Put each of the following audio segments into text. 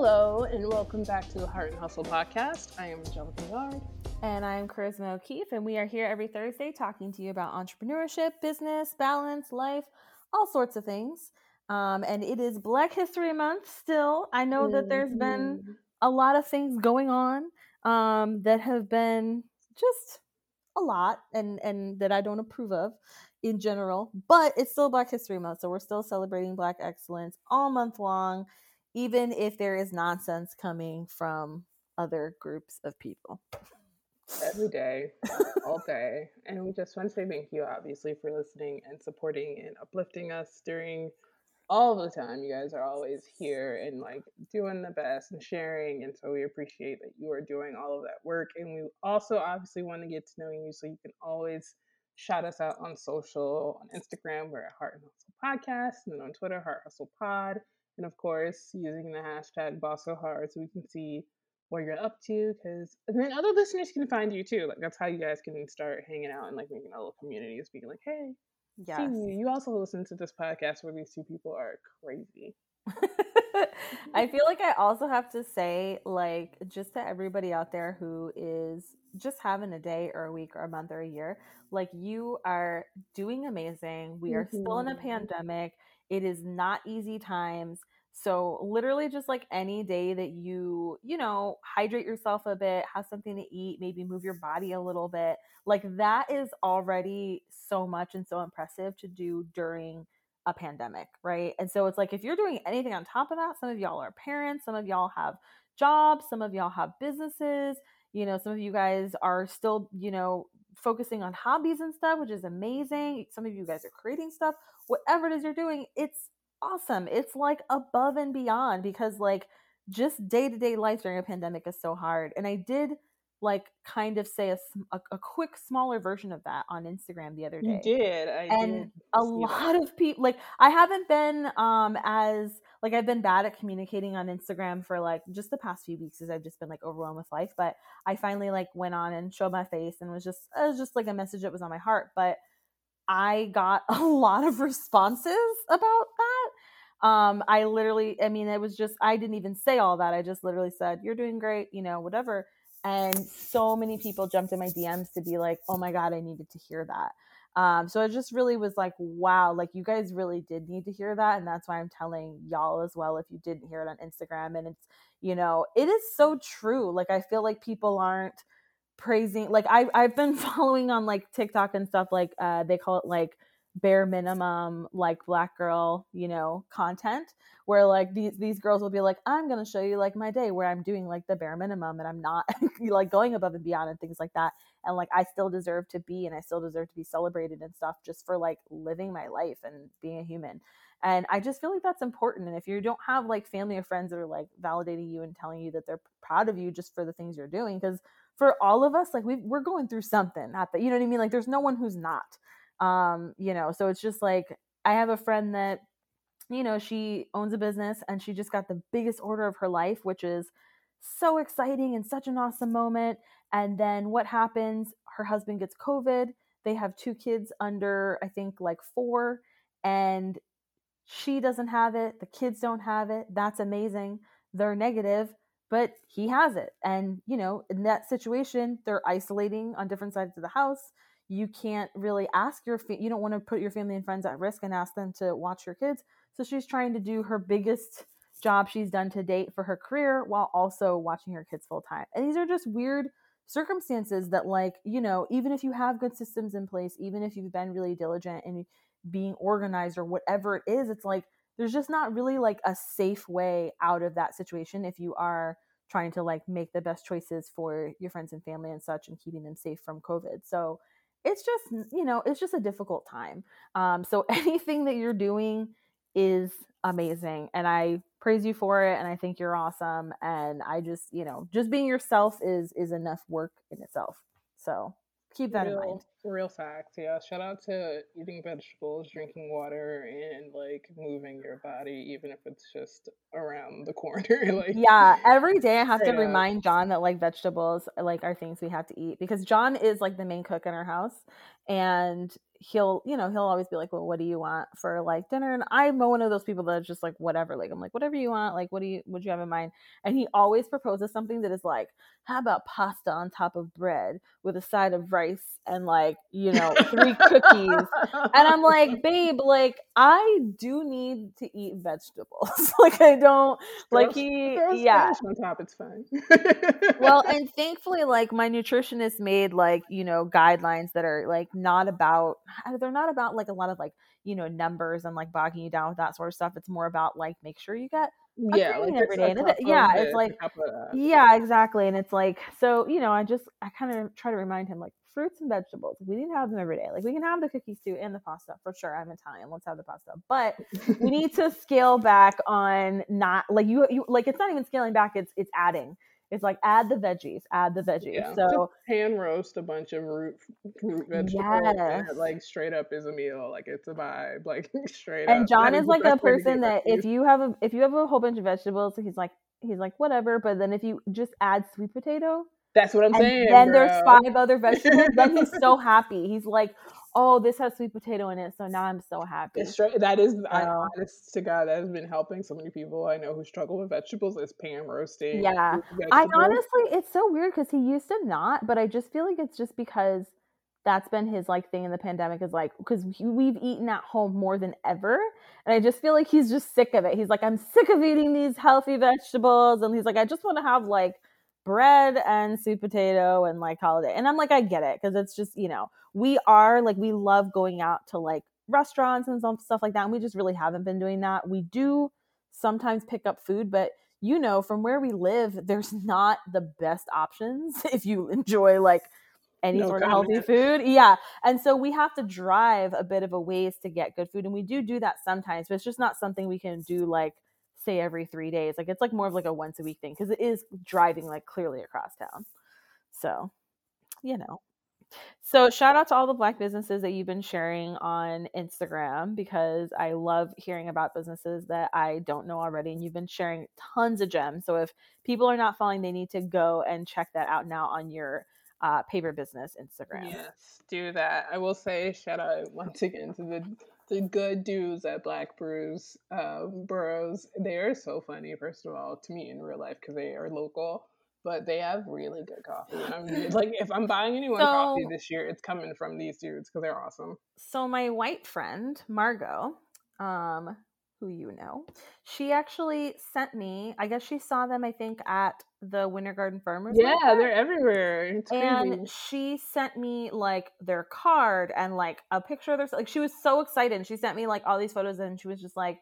Hello, and welcome back to the Heart and Hustle podcast. I am Angelica Yard. And I'm Charisma O'Keefe, and we are here every Thursday talking to you about entrepreneurship, business, balance, life, all sorts of things. Um, and it is Black History Month still. I know that there's been Mm-hmm. a lot of things going on um, that have been just a lot and, and that I don't approve of in general, but it's still Black History Month. So we're still celebrating Black excellence all month long, even if there is nonsense coming from other groups of people. every day, uh, all day. And we just want to say thank you, obviously, for listening and supporting and uplifting us during all the time. You guys are always here and like doing the best and sharing. And so we appreciate that you are doing all of that work. And we also obviously want to get to know you. So you can always shout us out on social, on Instagram, we're at Heart and Hustle Podcast, and then on Twitter, Heart Hustle Pod. And of course, using the hashtag Boss So Hard so we can see what you're up to because and then other listeners can find you too like that's how you guys can start hanging out and like making a little communities being like hey yeah, you you also listen to this podcast where these two people are crazy I feel like I also have to say, like, just to everybody out there who is just having a day or a week or a month or a year, like, you are doing amazing. We are still in a Mhm. pandemic. It is not easy times. So, literally, just like any day that you, you know, hydrate yourself a bit, have something to eat, maybe move your body a little bit, like, that is already so much and so impressive to do during a pandemic, right? And so it's like if you're doing anything on top of that, some of y'all are parents, some of y'all have jobs, some of y'all have businesses, you know, some of you guys are still, you know, focusing on hobbies and stuff, which is amazing. Some of you guys are creating stuff. Whatever it is you're doing, it's awesome. It's like above and beyond because like just day-to-day life during a pandemic is so hard. And I did like kind of say a, a, a quick smaller version of that on Instagram the other day you did i and did a see that. lot of people like i haven't been um as like i've been bad at communicating on instagram for like just the past few weeks as i've just been like overwhelmed with life but i finally like went on and showed my face and was just it was just like a message that was on my heart but i got a lot of responses about that um i literally i mean it was just i didn't even say all that i just literally said you're doing great you know whatever and so many people jumped in my dms to be like oh my god i needed to hear that um, so it just really was like, wow, like you guys really did need to hear that. And that's why I'm telling y'all as well if you didn't hear it on Instagram. And it's, you know, it is so true. Like I feel like people aren't praising like I I've been following on like TikTok and stuff like uh they call it like bare minimum like black girl, you know, content where like these these girls will be like I'm going to show you like my day where I'm doing like the bare minimum and I'm not like going above and beyond and things like that and like I still deserve to be and I still deserve to be celebrated and stuff just for like living my life and being a human. And I just feel like that's important. And if you don't have like family or friends that are like validating you and telling you that they're proud of you just for the things you're doing, because for all of us, like we we're going through something at the, you know what I mean? Like there's no one who's not. Um, you know, so it's just like I have a friend that, you know, she owns a business and she just got the biggest order of her life, which is so exciting and such an awesome moment. And then what happens? Her husband gets COVID. They have two kids under, I think, like four, and she doesn't have it. The kids don't have it. That's amazing. They're negative, but he has it. And, you know, in that situation, they're isolating on different sides of the house. You can't really ask your, fa- you don't want to put your family and friends at risk and ask them to watch your kids. So she's trying to do her biggest job she's done to date for her career while also watching her kids full time. And these are just weird circumstances that like, you know, even if you have good systems in place, even if you've been really diligent and being organized or whatever it is, it's like there's just not really like a safe way out of that situation if you are trying to like make the best choices for your friends and family and such and keeping them safe from COVID. So it's just, you know, it's just a difficult time. Um, so anything that you're doing is amazing and I praise you for it and I think you're awesome and I just, you know, just being yourself is is enough work in itself. So keep that in mind. real facts. Yeah. Shout out to eating vegetables, drinking water, and like moving your body, even if it's just around the corner. like Yeah, every day I have to remind John that like vegetables like are things we have to eat because John is like the main cook in our house and he'll you know he'll always be like well what do you want for like dinner? And i'm one of those people that's just like whatever like i'm like whatever you want like what do you what do you have in mind? And he always proposes something that is like how about pasta on top of bread with a side of rice and like you know three cookies? And i'm like babe like i do need to eat vegetables. Like i don't like he yeah. on top it's fine. Well and thankfully like my nutritionist made like you know guidelines that are like not about they're not about like a lot of like you know numbers and like bogging you down with that sort of stuff. It's more about like make sure you get yeah like every day. and it, yeah it's like yeah exactly. And it's like so you know i just i kind of try to remind him like fruits and vegetables we need to have them every day. Like we can have the cookies too and the pasta for sure. I'm italian let's have the pasta. But we need to scale back on not like you you like it's not even scaling back it's it's adding it's like add the veggies, add the veggies. Yeah. So Just pan roast a bunch of root root vegetables. Yes. And like straight up is a meal. Like it's a vibe. Like straight up and up. John is like a person that if you have a if you have a whole bunch of vegetables, he's like he's like whatever. But then if you just add sweet potato, that's what I'm saying. Then there's five other vegetables. then he's so happy. He's like, oh, this has sweet potato in it, so now I'm so happy. It's straight, that is, I, honest to God, that has been helping so many people I know who struggle with vegetables. Is pan roasting. Yeah, I honestly, it's so weird because he used to not, but I just feel like it's just because that's been his like thing in the pandemic is like because we've eaten at home more than ever and i just feel like he's just sick of it he's like i'm sick of eating these healthy vegetables and he's like i just want to have like bread and sweet potato and like holiday. And I'm like, I get it because it's just, you know, we are like, we love going out to like restaurants and some stuff like that. And we just really haven't been doing that. We do sometimes pick up food, but you know, from where we live, there's not the best options if you enjoy like any no sort of healthy food. Yeah. And so we have to drive a bit of a ways to get good food. And we do do that sometimes, but it's just not something we can do like every three days. Like it's like more of like a once a week thing because it is driving like clearly across town. So, you know. So shout out to all the black businesses that you've been sharing on Instagram because I love hearing about businesses that I don't know already and you've been sharing tons of gems. So if people are not following, they need to go and check that out now on your uh, paper business Instagram. Yes, do that. I will say shout out once again to the the good dudes at Black Brews uh, Bros. They are so funny, first of all, to me in real life because they are local, but they have really good coffee. I mean, like if I'm buying anyone so, coffee this year, it's coming from these dudes because they're awesome. So my white friend Margot, um, who you know, she actually sent me. I guess she saw them. I think at the Winter Garden Farmers. Yeah, Market. they're everywhere. It's and she sent me like their card and like a picture of their. Like she was so excited. And she sent me like all these photos, and she was just like,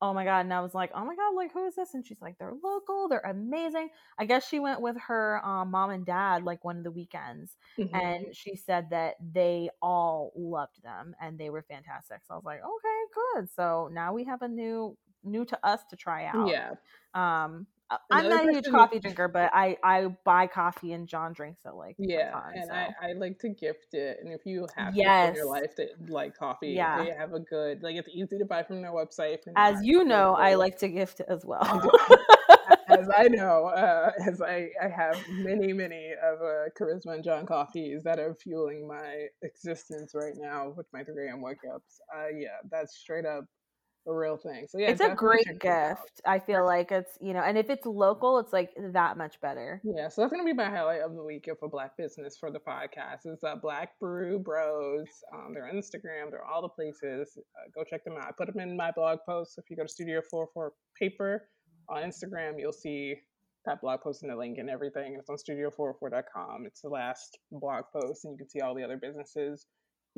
oh my god and i was like oh my god like who is this? And she's like they're local they're amazing. I guess she went with her um, mom and dad like one of the weekends mm-hmm. and she said that they all loved them and they were fantastic. So i was like okay good. So now we have a new new to us to try out. Yeah. Um I'm not a huge coffee drinker, but I I buy coffee and John drinks it like yeah, ton, and so. I, I like to gift it. And if you have yes. in your life that like coffee, yeah. they have a good like it's easy to buy from their website. As you know, I like to gift as well. as I know, uh, as I, I have many, many of uh, Charisma and John coffees that are fueling my existence right now with my 3 a.m. wake ups. Uh, yeah, that's straight up a real thing. So yeah, it's a great gift. I feel like it's you know, and if it's local, it's like that much better. Yeah, so that's gonna be my highlight of the week for Black business for the podcast. Is uh, Black Brew Bros. Um, they're on Instagram. They're all the places. Uh, go check them out. I put them in my blog post. If you go to Studio Four Four Paper on Instagram, you'll see that blog post and the link and everything. It's on studio404.com. It's the last blog post, and you can see all the other businesses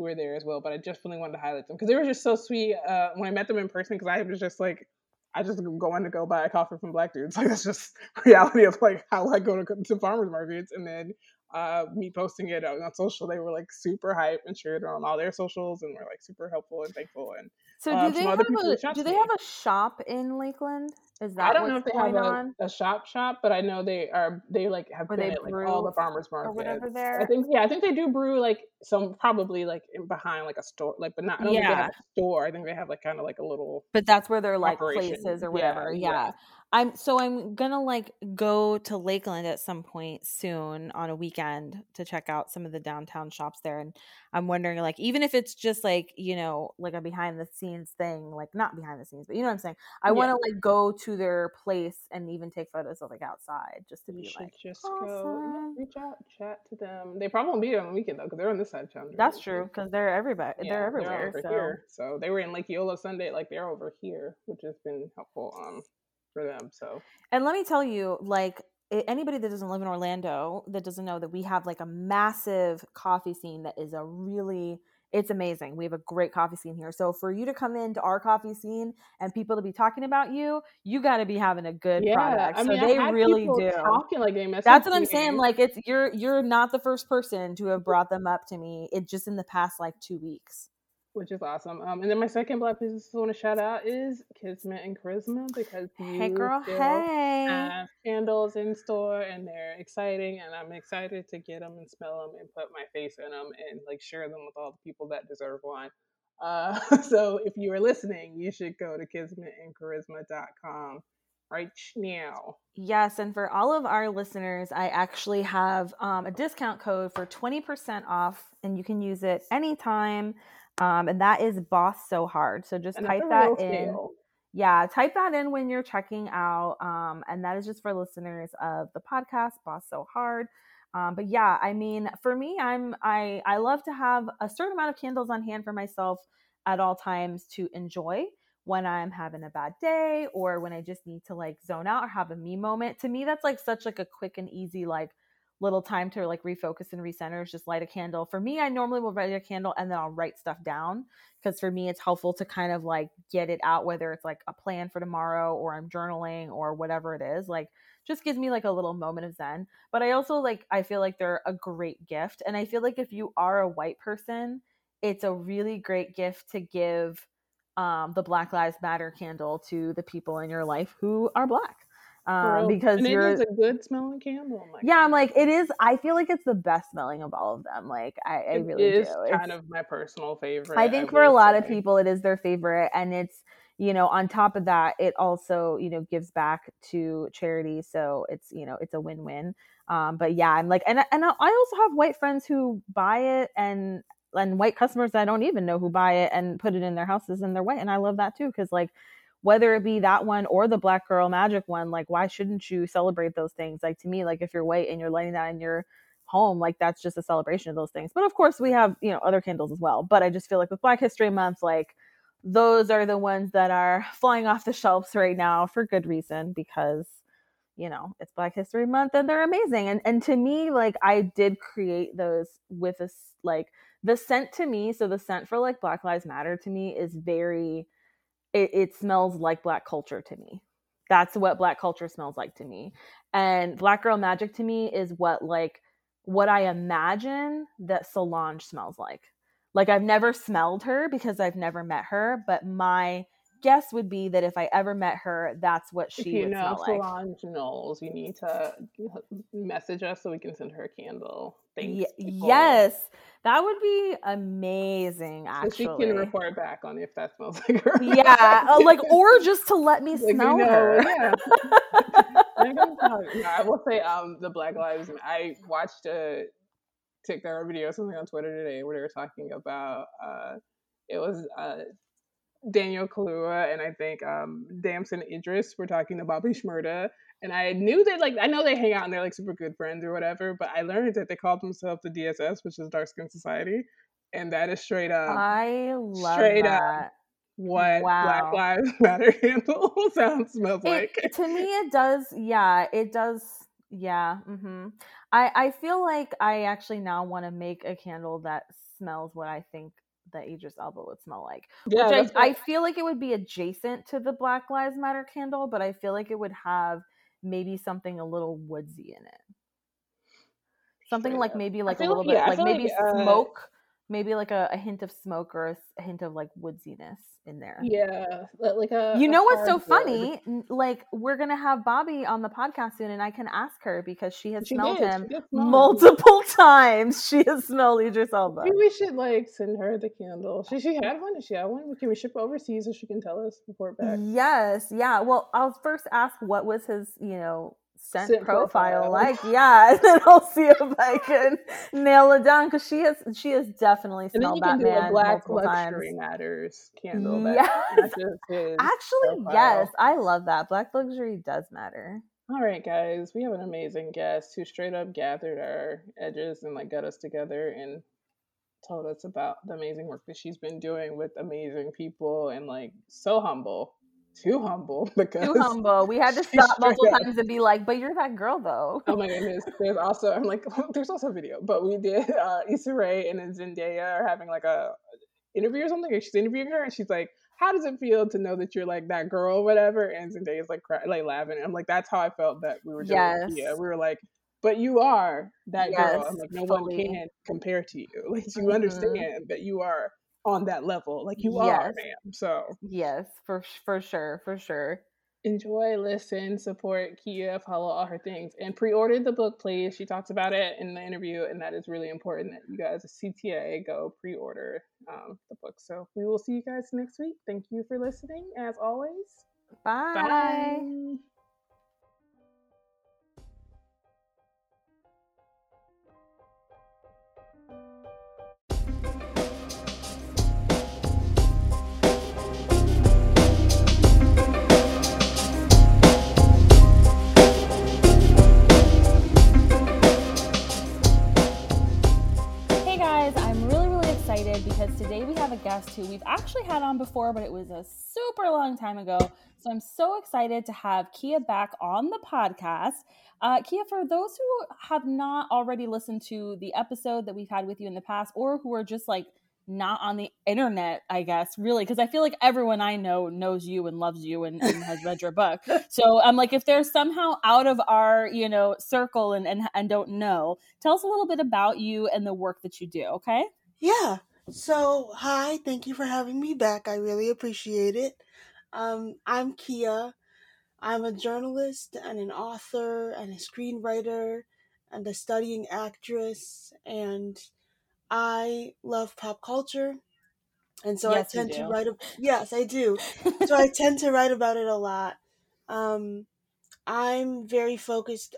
who were there as well. But I just really wanted to highlight them because they were just so sweet uh, when I met them in person. Because I was just like, I just going to go buy a coffee from black dudes. Like that's just reality of like how I go to, to farmers markets. And then uh, me posting it on social, they were like super hype and shared it on all their socials and were like super helpful and thankful. And so, do uh, they have a do they have a shop in Lakeland? Is that I don't know if they have a, a, shop shop, but I know they are they like have or been at like all the farmers markets. whatever there. I think yeah, I think they do brew like some probably like in behind like a store, like but not I don't yeah. think they have a store. I think they have like kind of like a little But that's where they're like operation. places or whatever. Yeah, yeah. yeah. I'm so I'm gonna like go to Lakeland at some point soon on a weekend to check out some of the downtown shops there, and I'm wondering like even if it's just like you know like a behind the scenes thing, like not behind the scenes, but you know what I'm saying. I Yeah. want to like go to their place and even take photos of like outside just to You be like just go, yeah, reach out, chat to them. They probably won't be there on the weekend though, because they're on this side of town. That's true because they're everybody. Yeah, they're everywhere. over so here. So they were in Lake Eola Sunday, like they're over here, which has been helpful um for them. So And let me tell you, like anybody that doesn't live in Orlando that doesn't know that we have like a massive coffee scene that is a really it's amazing. We have a great coffee scene here. So for you to come into our coffee scene and people to be talking about you, you got to be having a good yeah, product. I so mean, they I really do. talking like they That's what I'm saying. Like it's you're you're not the first person to have brought them up to me. It just in the past like two weeks. Which is awesome. Um, and then my second black business I want to shout out is Kismet and Charisma because Hey girl, still hey. have candles in store and they're exciting, and I'm excited to get them and smell them and put my face in them and like share them with all the people that deserve one. Uh, so if you are listening, you should go to kismetandcharisma.com right now. Yes, and for all of our listeners, I actually have um, a discount code for 20% off, and you can use it anytime. Um, and that is Boss So Hard. So just And type that in. Yeah, type that in when you're checking out. Um, and that is just for listeners of the podcast, Boss So Hard. Um, but yeah, I mean, for me, I'm I I love to have a certain amount of candles on hand for myself at all times to enjoy when I'm having a bad day or when I just need to like zone out or have a me moment. To me, that's like such like a quick and easy like little time to like refocus and recenter is just light a candle. For me, I normally will light a candle and then I'll write stuff down because for me it's helpful to kind of like get it out whether it's like a plan for tomorrow or I'm journaling or whatever it is. Like just gives me like a little moment of zen. But I also like I feel like they're a great gift and I feel like if you are a white person, it's a really great gift to give um, the Black Lives Matter candle to the people in your life who are black. Um, because and you're it is a good smelling candle. Like, yeah, I'm like, it is. I feel like it's the best smelling of all of them. Like, I, I it really is do. kind It's- of my personal favorite. I think for a lot of people, it is their favorite, and it's you know on top of that, it also you know gives back to charity, so it's you know it's a win win. Um, but yeah, I'm like, and I- and I also have white friends who buy it, and and white customers I don't even know who buy it and put it in their houses, and they're white, and I love that too because like whether it be that one or the black girl magic one like why shouldn't you celebrate those things? Like to me like if you're white and you're lighting that in your home like that's just a celebration of those things. But of course we have you know other candles as well. But i just feel like with black history month like those are the ones that are flying off the shelves right now for good reason because you know it's black history month and they're amazing. And and to me like i did create those with this like the scent to me so the scent for like black lives matter to me is very it, it smells like black culture to me. That's what black culture smells like to me. And black girl magic to me is what like what i imagine that solange smells like. Like i've never smelled her because i've never met her but my guess would be that if i ever met her that's what If she you would know smell like. Solange Knowles, you need to message us so we can send her a candle. People. yes that would be amazing So actually she can report back on if that smells like her. yeah uh, like or just to let me Like, you smell know, her Yeah. I guess, no, I will say, um, the Black Lives. I watched a TikTok video, or something on Twitter today, where they were talking about. Uh, it was uh, Daniel Kaluuya and I think um, Damson Idris were talking to Bobby Shmurda, and I knew that like I know they hang out and they're like super good friends or whatever, but I learned that they called themselves the DSS, which is Dark Skin Society, and that is straight up i love straight up that what Black Lives Matter handle sounds smells it, like. to me it does yeah it does yeah Mm-hmm. i i feel like i actually now want to make a candle that smells what i think that idris elba would smell like Yeah, which I, I feel like it would be adjacent to the black lives matter candle but i feel like it would have maybe something a little woodsy in it. Something Straight like maybe like a little like- bit yeah, like maybe like, uh, smoke maybe like a, a hint of smoke or a, a hint of like woodsiness in there. Yeah, like a. You a know what's so wood. funny? Like we're gonna have Bobby on the podcast soon, and I can ask her because she has She smelled did, him she did smell him. multiple times. She has smelled Idris Elba. Maybe we should like send her the candle. She she had one. Does she have one? Can we ship overseas so she can tell us report back? Yes, yeah. Well, I'll first ask what was his, you know, scent, Scent profile, profile. like. Yeah, and then I'll see if I can nail it down because she has she has definitely And then smelled you can that do a black luxury times. matters candle that Yes. Actually, profile. yes, I love that. Black luxury does matter. All right, guys, we have an amazing guest who straight up gathered our edges and like got us together and told us about the amazing work that she's been doing with amazing people and like so humble, too humble because Too humble. We had to stop multiple times and be like, "But you're that girl, though." Oh my goodness! There's also I'm like there's also a video, but we did uh, Issa Rae and Zendaya are having like a interview or something. Or she's interviewing her and she's like, "How does it feel to know that you're like that girl, or whatever?" And Zendaya's like cry, like laughing. And I'm like, that's how I felt that we were doing. Yes. Yeah, we were like, but you are that girl. I'm like, no one can compare to you. Like you Mhm. understand that you are on that level. Like you are, ma'am. So Yes, for for sure, for sure. enjoy, listen, support Keah, follow all her things, and pre-order the book, please. She talks about it in the interview, and that is really important that you guys, CTA, go pre-order um, the book. So we will see you guys next week. Thank you for listening, as always. Bye. Bye. Excited because today we have a guest who we've actually had on before, but it was a super long time ago. So I'm so excited to have Keah back on the podcast. Uh, Keah, for those who have not already listened to the episode that we've had with you in the past, or who are just like not on the internet, I guess, really, because I feel like everyone I know knows you and loves you and, and has read your book. So I'm like, if they're somehow out of our, you know, circle and, and and don't know, tell us a little bit about you and the work that you do, okay? Yeah. So, hi, thank you for having me back. I really appreciate it. Um, I'm Keah. I'm a journalist and an author and a screenwriter and a studying actress, and I love pop culture. And so Yes, I tend to write. A- yes, I do. so I tend to write about it a lot. Um, I'm very focused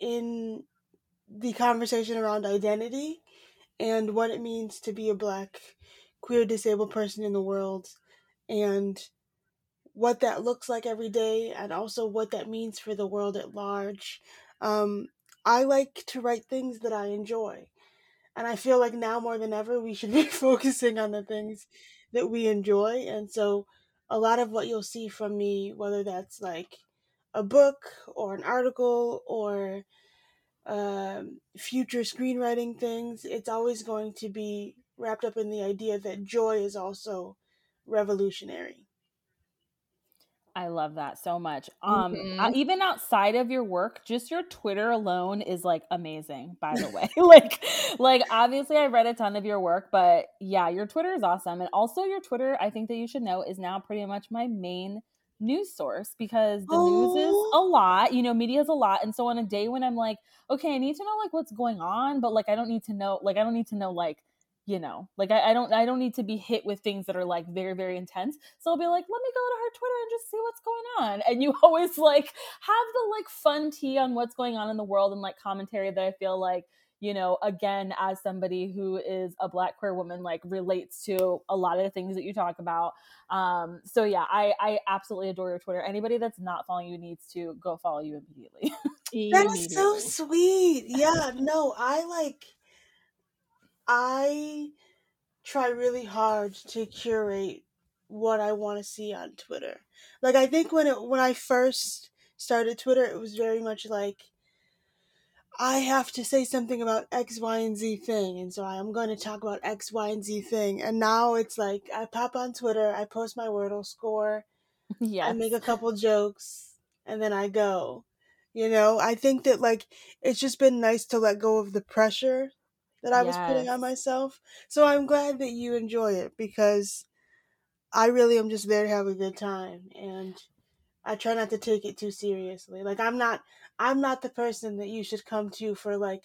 in the conversation around identity and what it means to be a black queer disabled person in the world and what that looks like every day and also what that means for the world at large. Um, I like to write things that I enjoy. And I feel like now more than ever, we should be focusing on the things that we enjoy. And so, a lot of what you'll see from me, whether that's like a book or an article or um, future screenwriting things, it's always going to be wrapped up in the idea that joy is also revolutionary. I love that so much. Um, uh, even outside of your work, just your Twitter alone is like amazing. By the way, like, like obviously I read a ton of your work, but yeah, your Twitter is awesome, and also your Twitter, I think that you should know, is now pretty much my main news source because the news is Oh. a lot. You know, media is a lot, and so on a day when I'm like, okay, I need to know like what's going on, but like I don't need to know, like I don't need to know like you know like I, I don't i don't need to be hit with things that are like very very intense so i'll be like let me go to her twitter and just see what's going on and you always like have the like fun tea on what's going on in the world and like commentary that i feel like you know again as somebody who is a black queer woman like relates to a lot of the things that you talk about um so yeah i i absolutely adore your twitter anybody that's not following you needs to go follow you immediately That's so sweet. Yeah, no, I like I try really hard to curate what I want to see on Twitter. Like I think when it when I first started Twitter, it was very much like I have to say something about X, Y, and Z thing, and so I'm going to talk about X, Y, and Z thing. And now it's like I pop on Twitter, I post my Wordle score, yes I make a couple jokes and then I go. You know, I think that like it's just been nice to let go of the pressure that I was putting on myself. So I'm glad that you enjoy it because I really am just there to have a good time and I try not to take it too seriously. Like I'm not I'm not the person that you should come to for like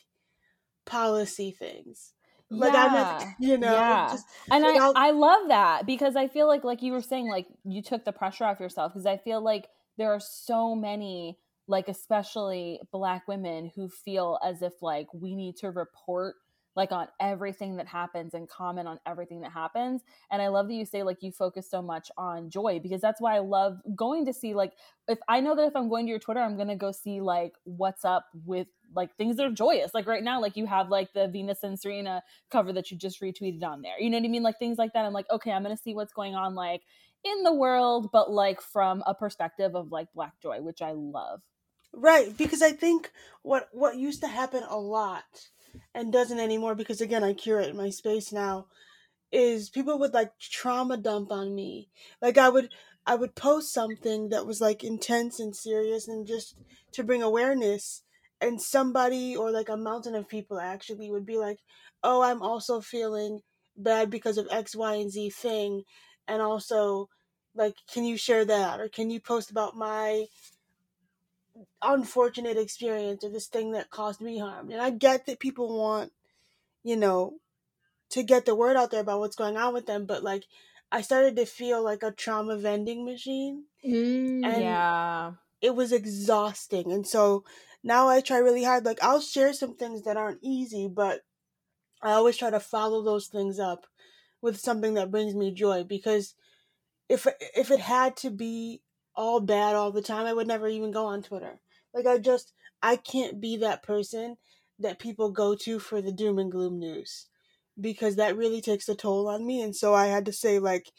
policy things. Like I'm not, Yeah. you know, Yeah. just and like, I'll- I, I love that because I feel like like you were saying like you took the pressure off yourself because I feel like there are so many like especially black women who feel as if like we need to report like on everything that happens and comment on everything that happens and I love that you say like you focus so much on joy because that's why I love going to see like if I know that if I'm going to your Twitter I'm to go see like what's up with like things that are joyous like right now like you have like the Venus and Serena cover that you just retweeted on there. You know what I mean? Like things like that. I'm like, okay, I'm gonna see what's going on like in the world, but like from a perspective of like black joy, which I love. Right, because I think what what used to happen a lot and doesn't anymore because again I curate my space now is people would like trauma dump on me. Like I would I would post something that was like intense and serious and just to bring awareness and somebody or like a mountain of people actually would be like, "Oh, I'm also feeling bad because of X, Y, and Z thing." And also like, "Can you share that or can you post about my unfortunate experience or this thing that caused me harm. And I get that people want, you know, to get the word out there about what's going on with them, but like I started to feel like a trauma vending machine. Mm. And- yeah. It was exhausting. And so now I try really hard. Like I'll share some things that aren't easy, but I always try to follow those things up with something that brings me joy because if if it had to be all bad all the time, I would never even go on Twitter. Like I just I can't be that person that people go to for the doom and gloom news because that really takes a toll on me. And so I had to say like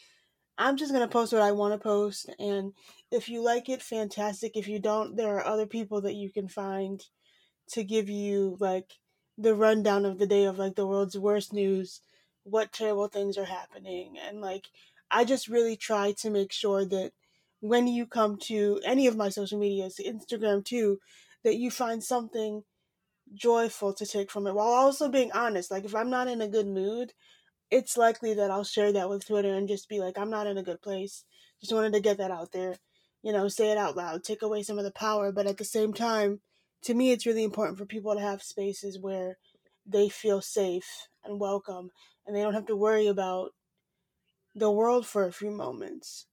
I'm just going to post what I want to post. And if you like it fantastic. If you don't there are other people that you can find to give you like the rundown of the day of like the world's worst news what terrible things are happening. And like I just really try to make sure that when you come to any of my social medias, Instagram too, that you find something joyful to take from it while also being honest. Like if I'm not in a good mood, it's likely that I'll share that with Twitter and just be like, I'm not in a good place. Just wanted to get that out there. You know, say it out loud, take away some of the power. But at the same time, to me, it's really important for people to have spaces where they feel safe and welcome and they don't have to worry about the world for a few moments.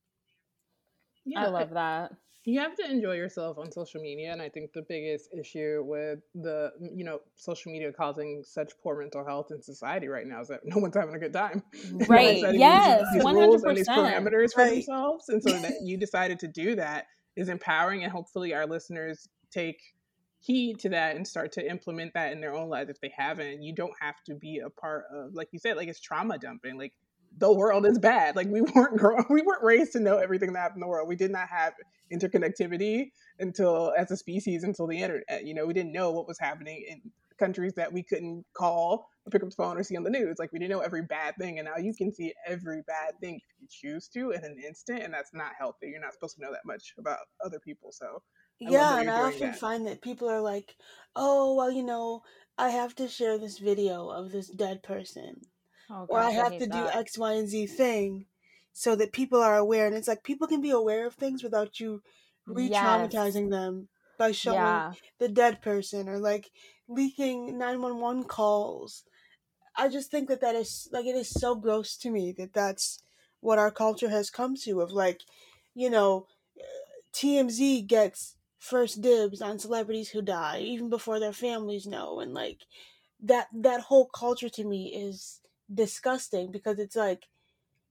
Yeah, I love that. you have to enjoy yourself on social media and i think the biggest issue with the you know social media causing such poor mental health in society right now is that no one's having a good time Right. one's setting Yes, these, these rules and these 100%. parameters for Right. themselves and so that you decided to do that is empowering and hopefully our listeners take heed to that and start to implement that in their own lives if they haven't you don't have to be a part of like you said like it's trauma dumping like the world is bad. Like we weren't grown we weren't raised to know everything that happened in the world. We did not have interconnectivity until as a species until the internet. You know we didn't know what was happening in countries that we couldn't call or pick up the phone or see on the news. Like we didn't know every bad thing and now you can see every bad thing if you choose to in an instant and that's not healthy. You're not supposed to know that much about other people so I yeah, and I often that. find that people are like, "Oh, well, you know, I have to share this video of this dead person, Oh, or I have hate to do. X, Y, and Z thing, so that people are aware." And it's like people can be aware of things without you re-traumatizing them by showing Yeah. the dead person or like leaking nine one one calls. I just think that that is like it is so gross to me that that's what our culture has come to of like, you know, TMZ gets first dibs on celebrities who die even before their families know and like that that whole culture to me is disgusting because it's like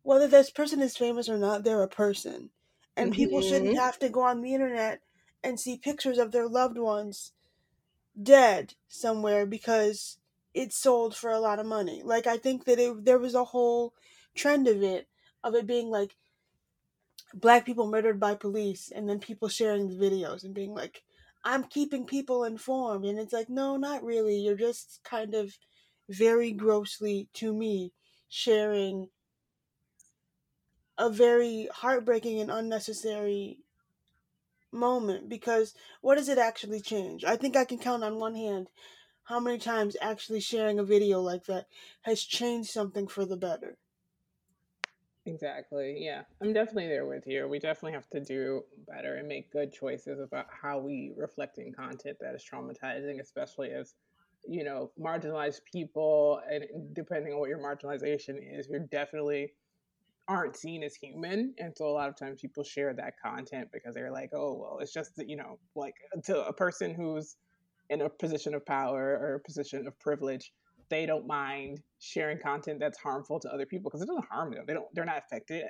whether this person is famous or not they're a person. And people shouldn't Mhm. have to go on the internet and see pictures of their loved ones dead somewhere because it sold for a lot of money. Like i think that it, there was a whole trend of it of it being like black people murdered by police and then people sharing the videos and being like i'm keeping people informed. And it's like no not really. You're just kind of very grossly to me sharing a very heartbreaking and unnecessary moment because what does it actually change i think i can count on one hand how many times actually sharing a video like that has changed something for the better. Exactly. Yeah. I'm definitely there with you. We definitely have to do better and make good choices about how we reflect in content that is traumatizing, especially as, you know, marginalized people. And depending on what your marginalization is, you're definitely aren't seen as human. And so a lot of times people share that content because they're like, oh, well, it's just, you know, like to a person who's in a position of power or a position of privilege they don't mind sharing content that's harmful to other people because it doesn't harm them. They don't. They're not affected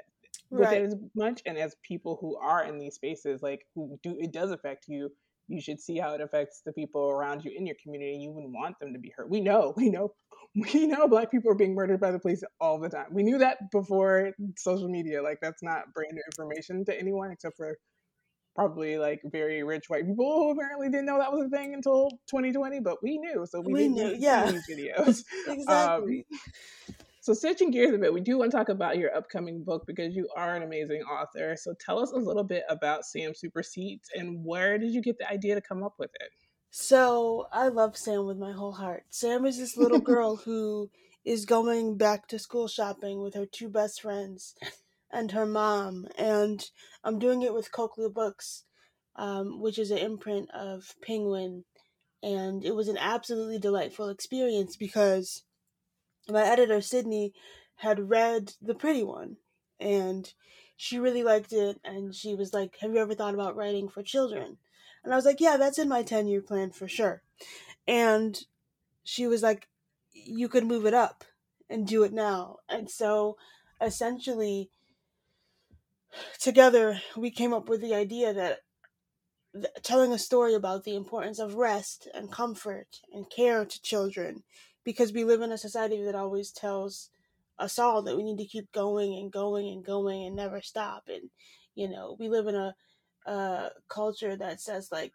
with it as much. And as people who are in these spaces, like who do it does affect you, you should see how it affects the people around you in your community. You wouldn't want them to be hurt. We know. We know. We know black people are being murdered by the police all the time. We knew that before social media. Like that's not brand new information to anyone except for probably like very rich white people who apparently didn't know that was a thing until 2020, but we knew, so we, we knew, yeah, these videos exactly. Um, so switching gears a bit, we do want to talk about your upcoming book because you are an amazing author. So tell us a little bit about Sam's Super Seats and where did you get the idea to come up with it? So I love Sam with my whole heart. Sam is this little girl who is going back to school shopping with her two best friends and her mom. And I'm doing it with Kokila Books, um, which is an imprint of Penguin. And it was an absolutely delightful experience because my editor, Sydney, had read The Pretty One. And she really liked it. And she was like, Have you ever thought about writing for children? And I was like, Yeah, that's in my 10 year plan for sure. And she was like, You could move it up and do it now. And so essentially, together we came up with the idea that th- telling a story about the importance of rest and comfort and care to children because we live in a society that always tells us all that we need to keep going and going and going and never stop. And you know we live in a, a culture that says like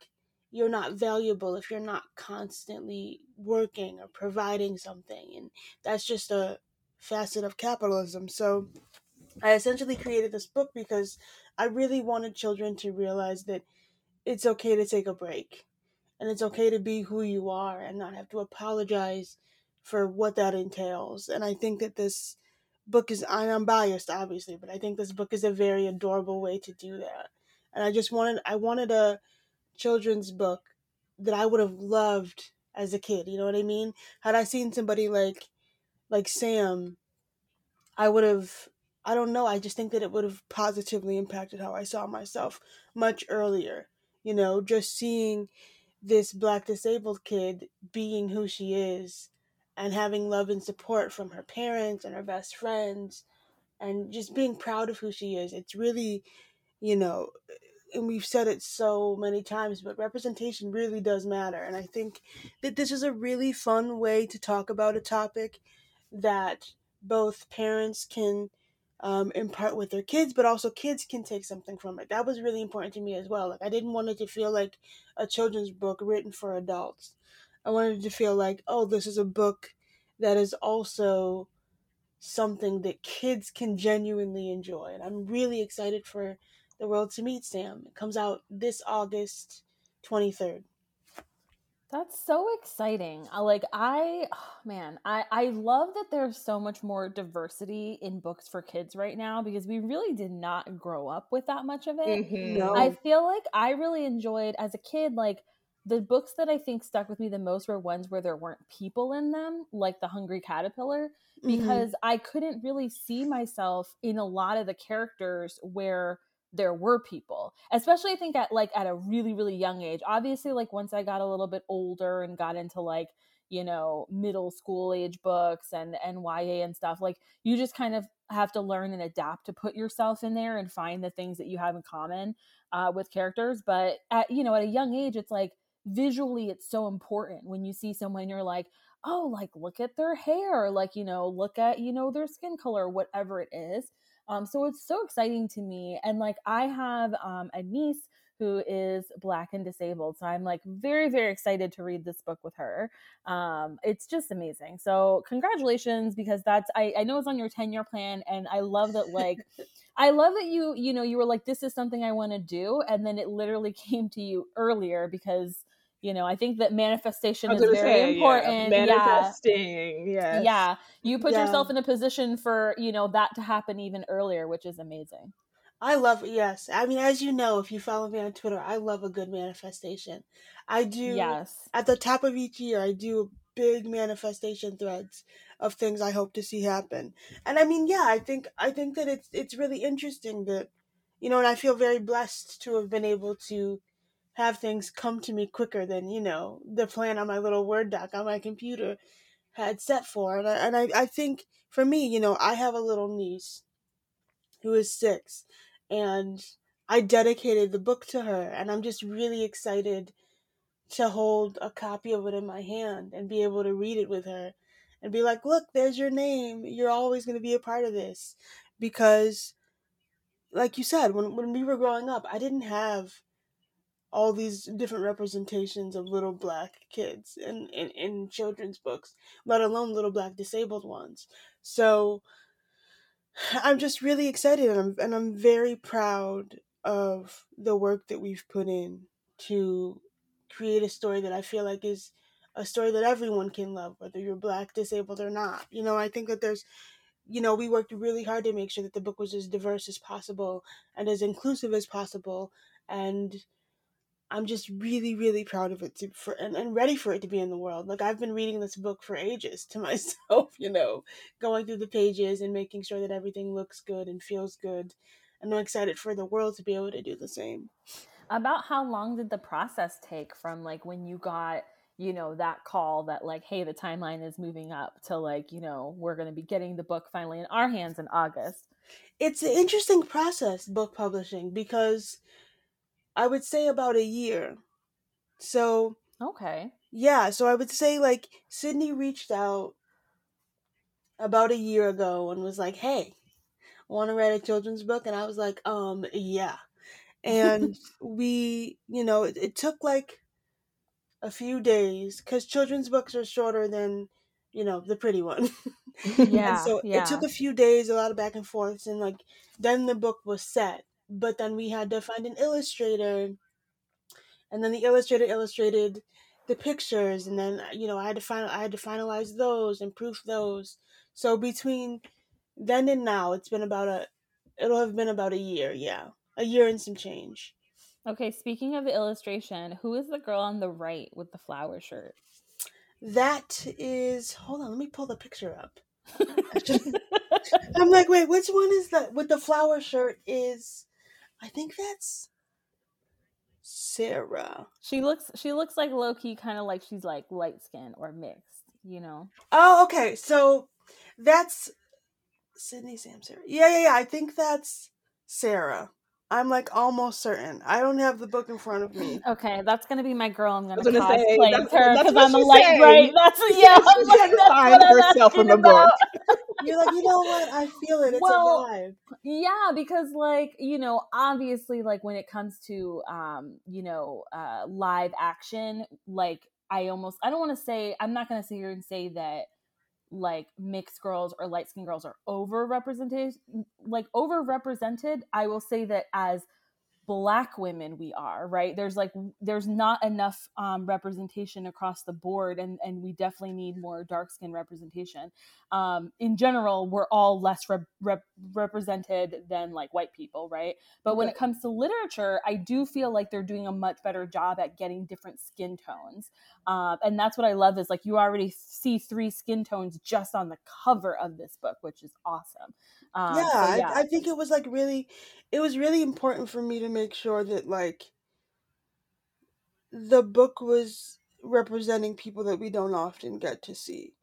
you're not valuable if you're not constantly working or providing something. And that's just a facet of capitalism. So I essentially created this book because I really wanted children to realize that it's okay to take a break and it's okay to be who you are and not have to apologize for what that entails. And I think that this book is, I'm biased obviously, but I think this book is a very adorable way to do that. And I just wanted, I wanted a children's book that I would have loved as a kid. You know what I mean? Had I seen somebody like, like Sam, I would have I don't know. I just think that it would have positively impacted how I saw myself much earlier. You know, just seeing this black disabled kid being who she is and having love and support from her parents and her best friends and just being proud of who she is. It's really, you know, and we've said it so many times, but representation really does matter. And I think that this is a really fun way to talk about a topic that both parents can um, impart with their kids, but also kids can take something from it. That was really important to me as well. Like I didn't want it to feel like a children's book written for adults. I wanted to feel like, oh, this is a book that is also something that kids can genuinely enjoy. And I'm really excited for the world to meet Sam. It comes out this August 23rd. That's so exciting. I like I oh man, I I love that there's so much more diversity in books for kids right now because we really did not grow up with that much of it. Mm-hmm. No. I feel like I really enjoyed as a kid like the books that I think stuck with me the most were ones where there weren't people in them, like The Hungry Caterpillar, mm-hmm. because mm-hmm. I couldn't really see myself in a lot of the characters where there were people especially i think at like at a really really young age obviously like once i got a little bit older and got into like you know middle school age books and and ya and stuff like you just kind of have to learn and adapt to put yourself in there and find the things that you have in common uh, with characters but at you know at a young age it's like visually it's so important when you see someone you're like oh like look at their hair like you know look at you know their skin color whatever it is um, so it's so exciting to me. And like I have um, a niece who is black and disabled. So I'm like very, very excited to read this book with her. Um, it's just amazing. So congratulations because that's I, I know it's on your 10 year plan and I love that like I love that you, you know, you were like, this is something I want to do. And then it literally came to you earlier because you know i think that manifestation is very say, important. Yeah. manifesting yeah yeah. You put yeah. yourself in a position for you know that to happen even earlier which is amazing. I love yes. I mean as you know if you follow me on twitter i love a good manifestation. I do yes. at the top of each year i do big manifestation threads of things i hope to see happen. And i mean yeah i think i think that it's it's really interesting that you know and i feel very blessed to have been able to have things come to me quicker than you know the plan on my little word doc on my computer had set for and I, and I, I think for me you know i have a little niece who is six and i dedicated the book to her and i'm just really excited to hold a copy of it in my hand and be able to read it with her and be like look there's your name. You're always going to be a part of this. Because like you said when, when we were growing up i didn't have all these different representations of little black kids in, in, in children's books, let alone little black disabled ones. So I'm just really excited and I'm, and I'm very proud of the work that we've put in to create a story that I feel like is a story that everyone can love, whether you're black, disabled, or not. You know, I think that there's you know, we worked really hard to make sure that the book was as diverse as possible and as inclusive as possible. And I'm just really, really proud of it to for and, and ready for it to be in the world. Like I've been reading this book for ages to myself, you know, going through the pages and making sure that everything looks good and feels good. And I'm excited for the world to be able to do the same. About how long did the process take from like when you got, you know, that call that like, hey, the timeline is moving up to like, you know, we're gonna be getting the book finally in our hands in August? It's an interesting process, book publishing, because I would say about a year. So okay, yeah. So I would say like Sydney reached out about a year ago and was like, "Hey, want to write a children's book?" And I was like, "Um, yeah." And we, you know, it, it took like a few days because children's books are shorter than you know the pretty one yeah so yeah. it took a few days a lot of back and forths and like then the book was set but then we had to find an illustrator and then the illustrator illustrated the pictures and then you know i had to final i had to finalize those and proof those. So between then and now it's been about a it'll have been about a year yeah a year and some change. Okay speaking of the illustration who is the girl on the right with the flower shirt? That is hold on let me pull the picture up. I'm like wait which one is that with the flower shirt is I think that's Sarah. She looks she looks like Loki kind of like she's like light skin or mixed, you know. Oh, okay. So that's Sydney Sam Sarah. Yeah, yeah, yeah. I think that's Sarah. I'm like almost certain. I don't have the book in front of me. Okay, that's gonna be my girl. I'm gonna, gonna cosplay her because I'm a light saying. bright. That's yeah. I'm like, that's find herself in the book. You're like, you know what? I feel it. It's well, alive. Yeah, because like you know, obviously, like when it comes to um, you know, uh, live action, like I almost I don't want to say I'm not gonna sit here and say that like mixed girls or light skinned girls are over represented like over represented i will say that as black women we are right? There's like there's not enough um, representation across the board and and we definitely need more dark skin representation. Um, in general we're all less rep- rep- represented than like white people right? But when it comes to literature i do feel like they're doing a much better job at getting different skin tones. Uh, and that's what i love is like you already see three skin tones just on the cover of this book which is awesome. Um, yeah, so yeah. I, I think it was like really, it was really important for me to make sure that like the book was representing people that we don't often get to see.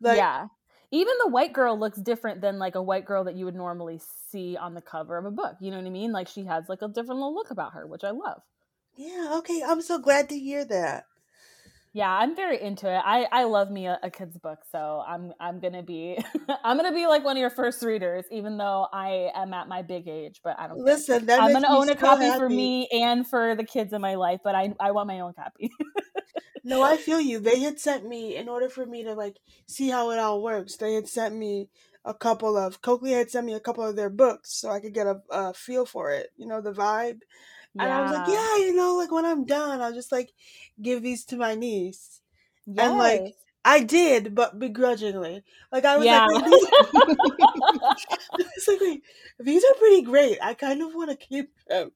Like, yeah. Even the white girl looks different than like a white girl that you would normally see on the cover of a book. You know what I mean? Like she has like a different little look about her, which I love. Yeah, okay. I'm so glad to hear that yeah i'm very into it. I i love me a, a kid's book so i'm i'm gonna be i'm gonna be like one of your first readers even though i am at my big age but i don't listen i'm gonna own a copy happy. for me and for the kids in my life but i i want my own copy. No i feel you. They had sent me in order for me to like see how it all works they had sent me a couple of Kokila had sent me a couple of their books so I could get a, a feel for it, you know, the vibe And I was like, yeah, you know, like when I'm done, I'll just like give these to my niece. Yes. And like I did, but begrudgingly. Like I was Yeah. like, wait, these- like, these are pretty great. I kind of want to keep them.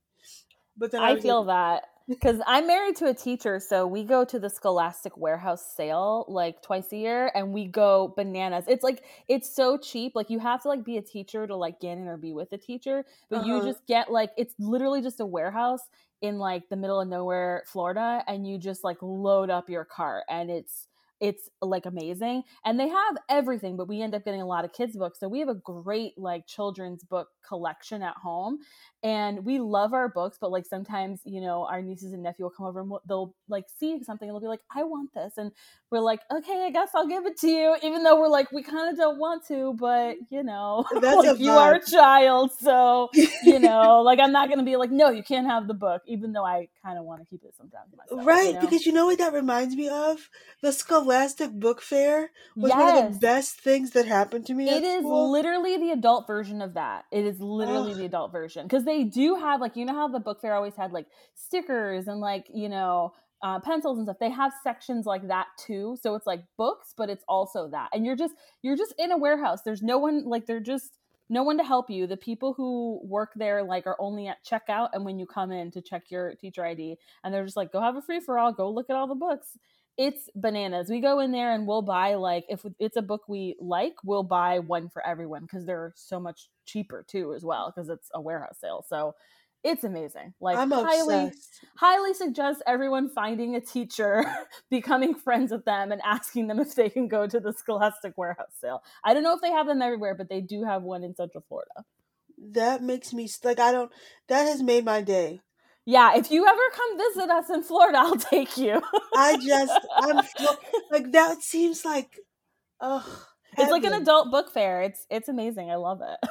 But then I, I feel like, that because I'm married to a teacher, so we go to the Scholastic Warehouse sale like twice a year, and we go bananas. It's like it's so cheap. Like you have to like be a teacher to like get in or be with a teacher, but you Uh-huh. just get like it's literally just a warehouse in like the middle of nowhere, Florida, and you just like load up your cart, and it's it's like amazing and they have everything but we end up getting a lot of kids books so we have a great like children's book collection at home and we love our books but like sometimes you know our nieces and nephew will come over and we'll- they'll like see something and they'll be like i want this and we're like okay i guess i'll give it to you even though we're like we kind of don't want to but you know like you are a child so you know like i'm not gonna be like no you can't have the book even though i kind of want to keep it sometimes myself Right, you know? because you know what that reminds me of? The Scholastic Book Fair was one of the best things that happened to me. It is school. literally the adult version of that. It is literally Ugh. the adult version because they do have like you know how the book fair always had like stickers and like you know uh, pencils and stuff. They have sections like that too. So it's like books, but it's also that. And you're just you're just in a warehouse. There's no one like they're just no one to help you. The people who work there like are only at checkout and when you come in to check your teacher ID and they're just like go have a free for all, go look at all the books it's bananas. We go in there and we'll buy like if it's a book we like, we'll buy one for everyone because they're so much cheaper too as well because it's a warehouse sale. So it's amazing. Like I'm highly obsessed. highly suggest everyone finding a teacher, becoming friends with them and asking them if they can go to the Scholastic Warehouse sale. I don't know if they have them everywhere, but they do have one in Central Florida. That makes me like I don't. That has made my day. Yeah, if you ever come visit us in Florida, I'll take you. I just I'm like that seems like, ugh. it's like an adult book fair. It's it's amazing. I love it.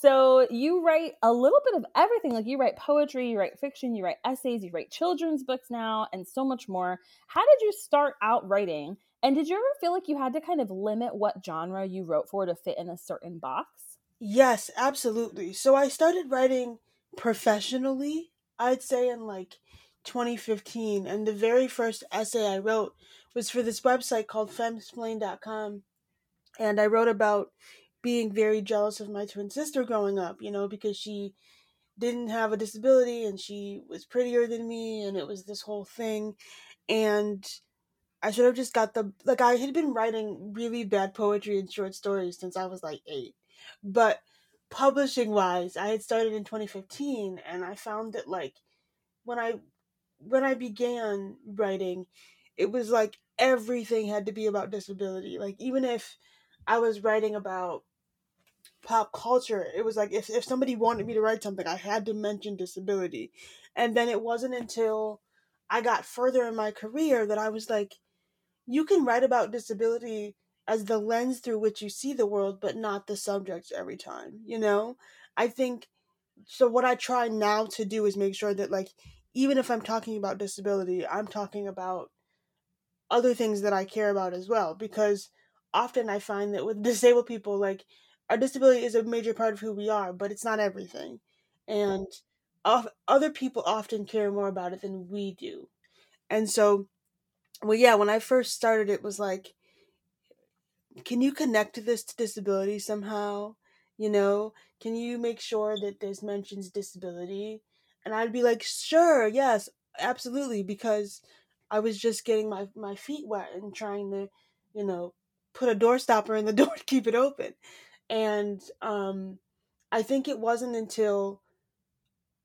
So you write a little bit of everything. Like you write poetry you write fiction you write essays you write children's books now and so much more. How did you start out writing? And did you ever feel like you had to kind of limit what genre you wrote for to fit in a certain box? Yes, absolutely. So I started writing professionally, I'd say in like 2015, and the very first essay I wrote was for this website called femsplain.com. And I wrote about being very jealous of my twin sister growing up, you know, because she didn't have a disability and she was prettier than me, and it was this whole thing. And I should have just got the like I had been writing really bad poetry and short stories since I was like 8. But publishing wise, I had started in 2015 and I found that like when I when I began writing, it was like everything had to be about disability. Like even if I was writing about pop culture, it was like if, if somebody wanted me to write something, I had to mention disability. And then it wasn't until I got further in my career that I was like, you can write about disability as the lens through which you see the world, but not the subject every time, you know? I think so. What I try now to do is make sure that, like, even if I'm talking about disability, I'm talking about other things that I care about as well, because often I find that with disabled people, like, our disability is a major part of who we are, but it's not everything. And other people often care more about it than we do. And so, well, yeah, when I first started, it was like, can you connect this to disability somehow? You know, can you make sure that this mentions disability? And I'd be like, sure, yes, absolutely, because I was just getting my, my feet wet and trying to, you know, put a door stopper in the door to keep it open. And um, I think it wasn't until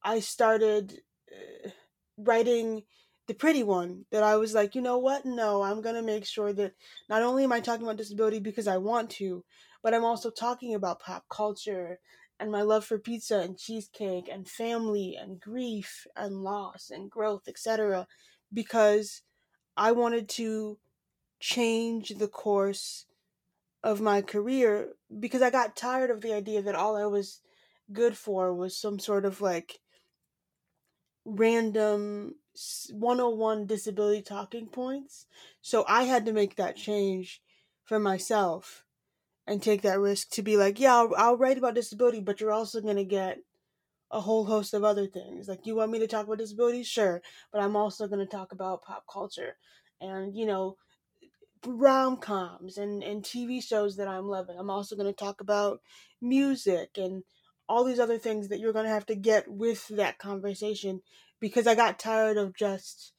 I started uh, writing the pretty one that I was like, you know what? No, I'm going to make sure that not only am I talking about disability because I want to, but I'm also talking about pop culture and my love for pizza and cheesecake and family and grief and loss and growth, etc. because I wanted to change the course of my career because I got tired of the idea that all I was good for was some sort of like random s- 101 disability talking points. So I had to make that change for myself and take that risk to be like, yeah, I'll, I'll write about disability, but you're also going to get a whole host of other things. Like, you want me to talk about disability? Sure. But I'm also going to talk about pop culture and, you know, rom coms and, and TV shows that I'm loving. I'm also going to talk about music and all these other things that you're going to have to get with that conversation because I got tired of just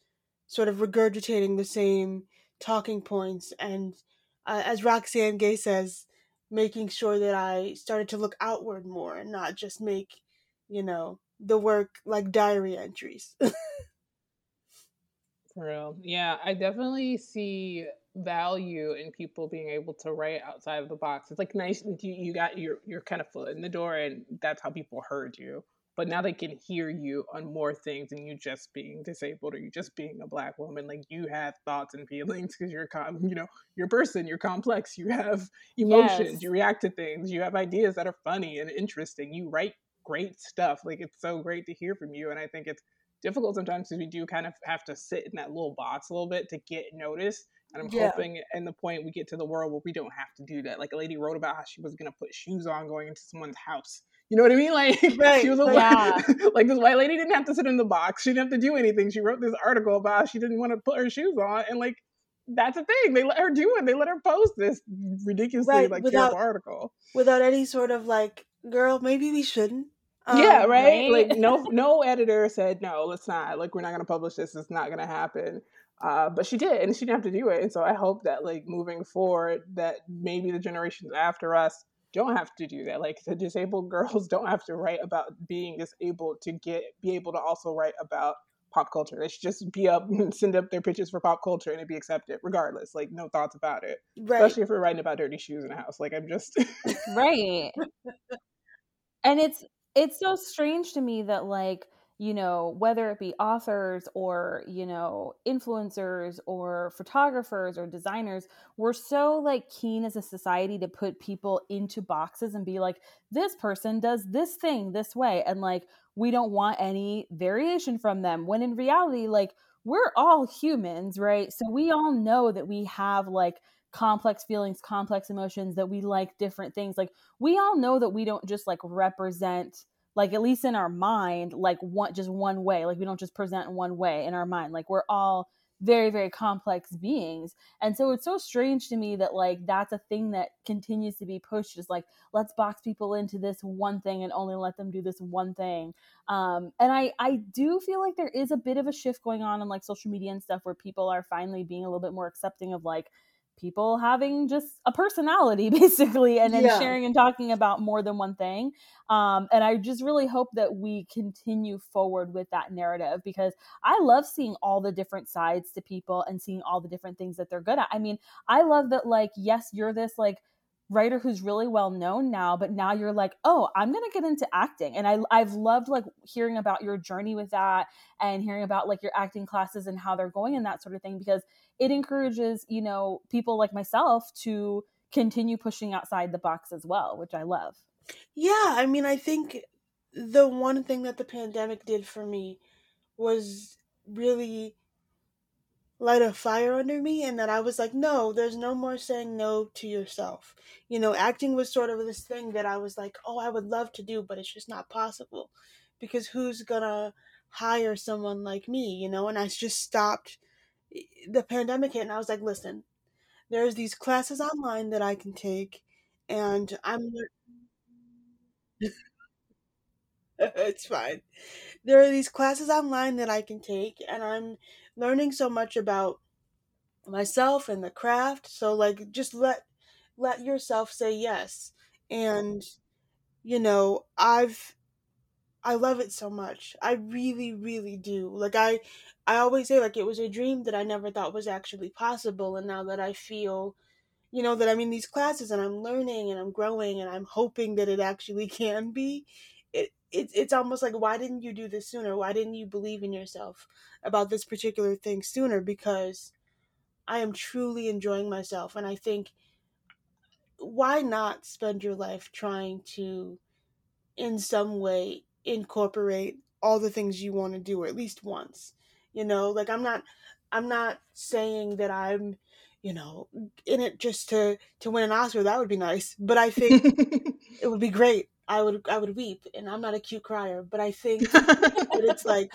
sort of regurgitating the same talking points and uh, as Roxane Gay says making sure that I started to look outward more and not just make you know the work like diary entries For real. Yeah, I definitely see value in people being able to write outside of the box. It's like nice you, you got your your kind of foot in the door and that's how people heard you. But now they can hear you on more things than you just being disabled or you just being a black woman. Like you have thoughts and feelings because you're com- you know, you're a person, you're complex, you have emotions, Yes. you react to things, you have ideas that are funny and interesting. You write great stuff. Like it's so great to hear from you. And I think it's difficult sometimes because we do kind of have to sit in that little box a little bit to get noticed. And I'm Yeah. hoping in the point we get to the world where we don't have to do that. Like a lady wrote about how she was gonna put shoes on going into someone's house. You know what I mean? Like Right, she was a like- Yeah. like this white lady didn't have to sit in the box. She didn't have to do anything. She wrote this article about how she didn't want to put her shoes on, and like that's a thing. They let her do it. They let her post this ridiculously Right, like without- terrible article. without any sort of like girl maybe we shouldn't Um, yeah, right? right? Like no no editor said no, let's not. Like we're not gonna publish this. It's not gonna happen. Uh, but she did, and she didn't have to do it. And so I hope that like moving forward, that maybe the generations after us don't have to do that. Like the disabled girls don't have to write about being disabled to get be able to also write about pop culture. They should just be up and send up their pitches for pop culture and it'd be accepted regardless. Like no thoughts about it. right Especially if we're writing about dirty shoes in a house. Like I'm just right and it's it's so strange to me that like you know whether it be authors or you know influencers or photographers or designers we're so like keen as a society to put people into boxes and be like this person does this thing this way and like we don't want any variation from them when in reality like we're all humans right? So we all know that we have like complex feelings complex emotions that we like different things like we all know that we don't just like represent like at least in our mind like one just one way like we don't just present in one way in our mind like we're all very very complex beings. And so it's so strange to me that like that's a thing that continues to be pushed is like let's box people into this one thing and only let them do this one thing. Um and i i do feel like there is a bit of a shift going on on like social media and stuff where people are finally being a little bit more accepting of like people having just a personality basically and then Yeah. sharing and talking about more than one thing. Um, and i just really hope that we continue forward with that narrative because i love seeing all the different sides to people and seeing all the different things that they're good at. I mean i love that like yes you're this like writer who's really well known now but now you're like oh i'm gonna get into acting. And I, i've loved like hearing about your journey with that and hearing about like your acting classes and how they're going and that sort of thing because it encourages you know people like myself to continue pushing outside the box as well which i love Yeah, I mean, I think the one thing that the pandemic did for me was really light a fire under me, and that I was like, no, there's no more saying no to yourself. You know, acting was sort of this thing that I was like, oh, I would love to do, but it's just not possible because who's gonna hire someone like me, you know? And I just stopped. The pandemic hit, and I was like, listen, there's these classes online that I can take, and I'm it's fine. There are these classes online that I can take, and I'm learning so much about myself and the craft. So, like, just let let yourself say yes. And you know, I've I love it so much. I really, really do. Like, I I always say like it was a dream that I never thought was actually possible, and now that I feel you know that I'm in these classes and I'm learning and I'm growing and I'm hoping that it actually can be. It, it it's almost like why didn't you do this sooner? Why didn't you believe in yourself about this particular thing sooner? Because I am truly enjoying myself and I think why not spend your life trying to in some way incorporate all the things you want to do or at least once. You know, like I'm not I'm not saying that I'm you know, in it just to to win an Oscar. That would be nice, but I think it would be great. I would I would weep, and I'm not a cute crier, but I think that it's like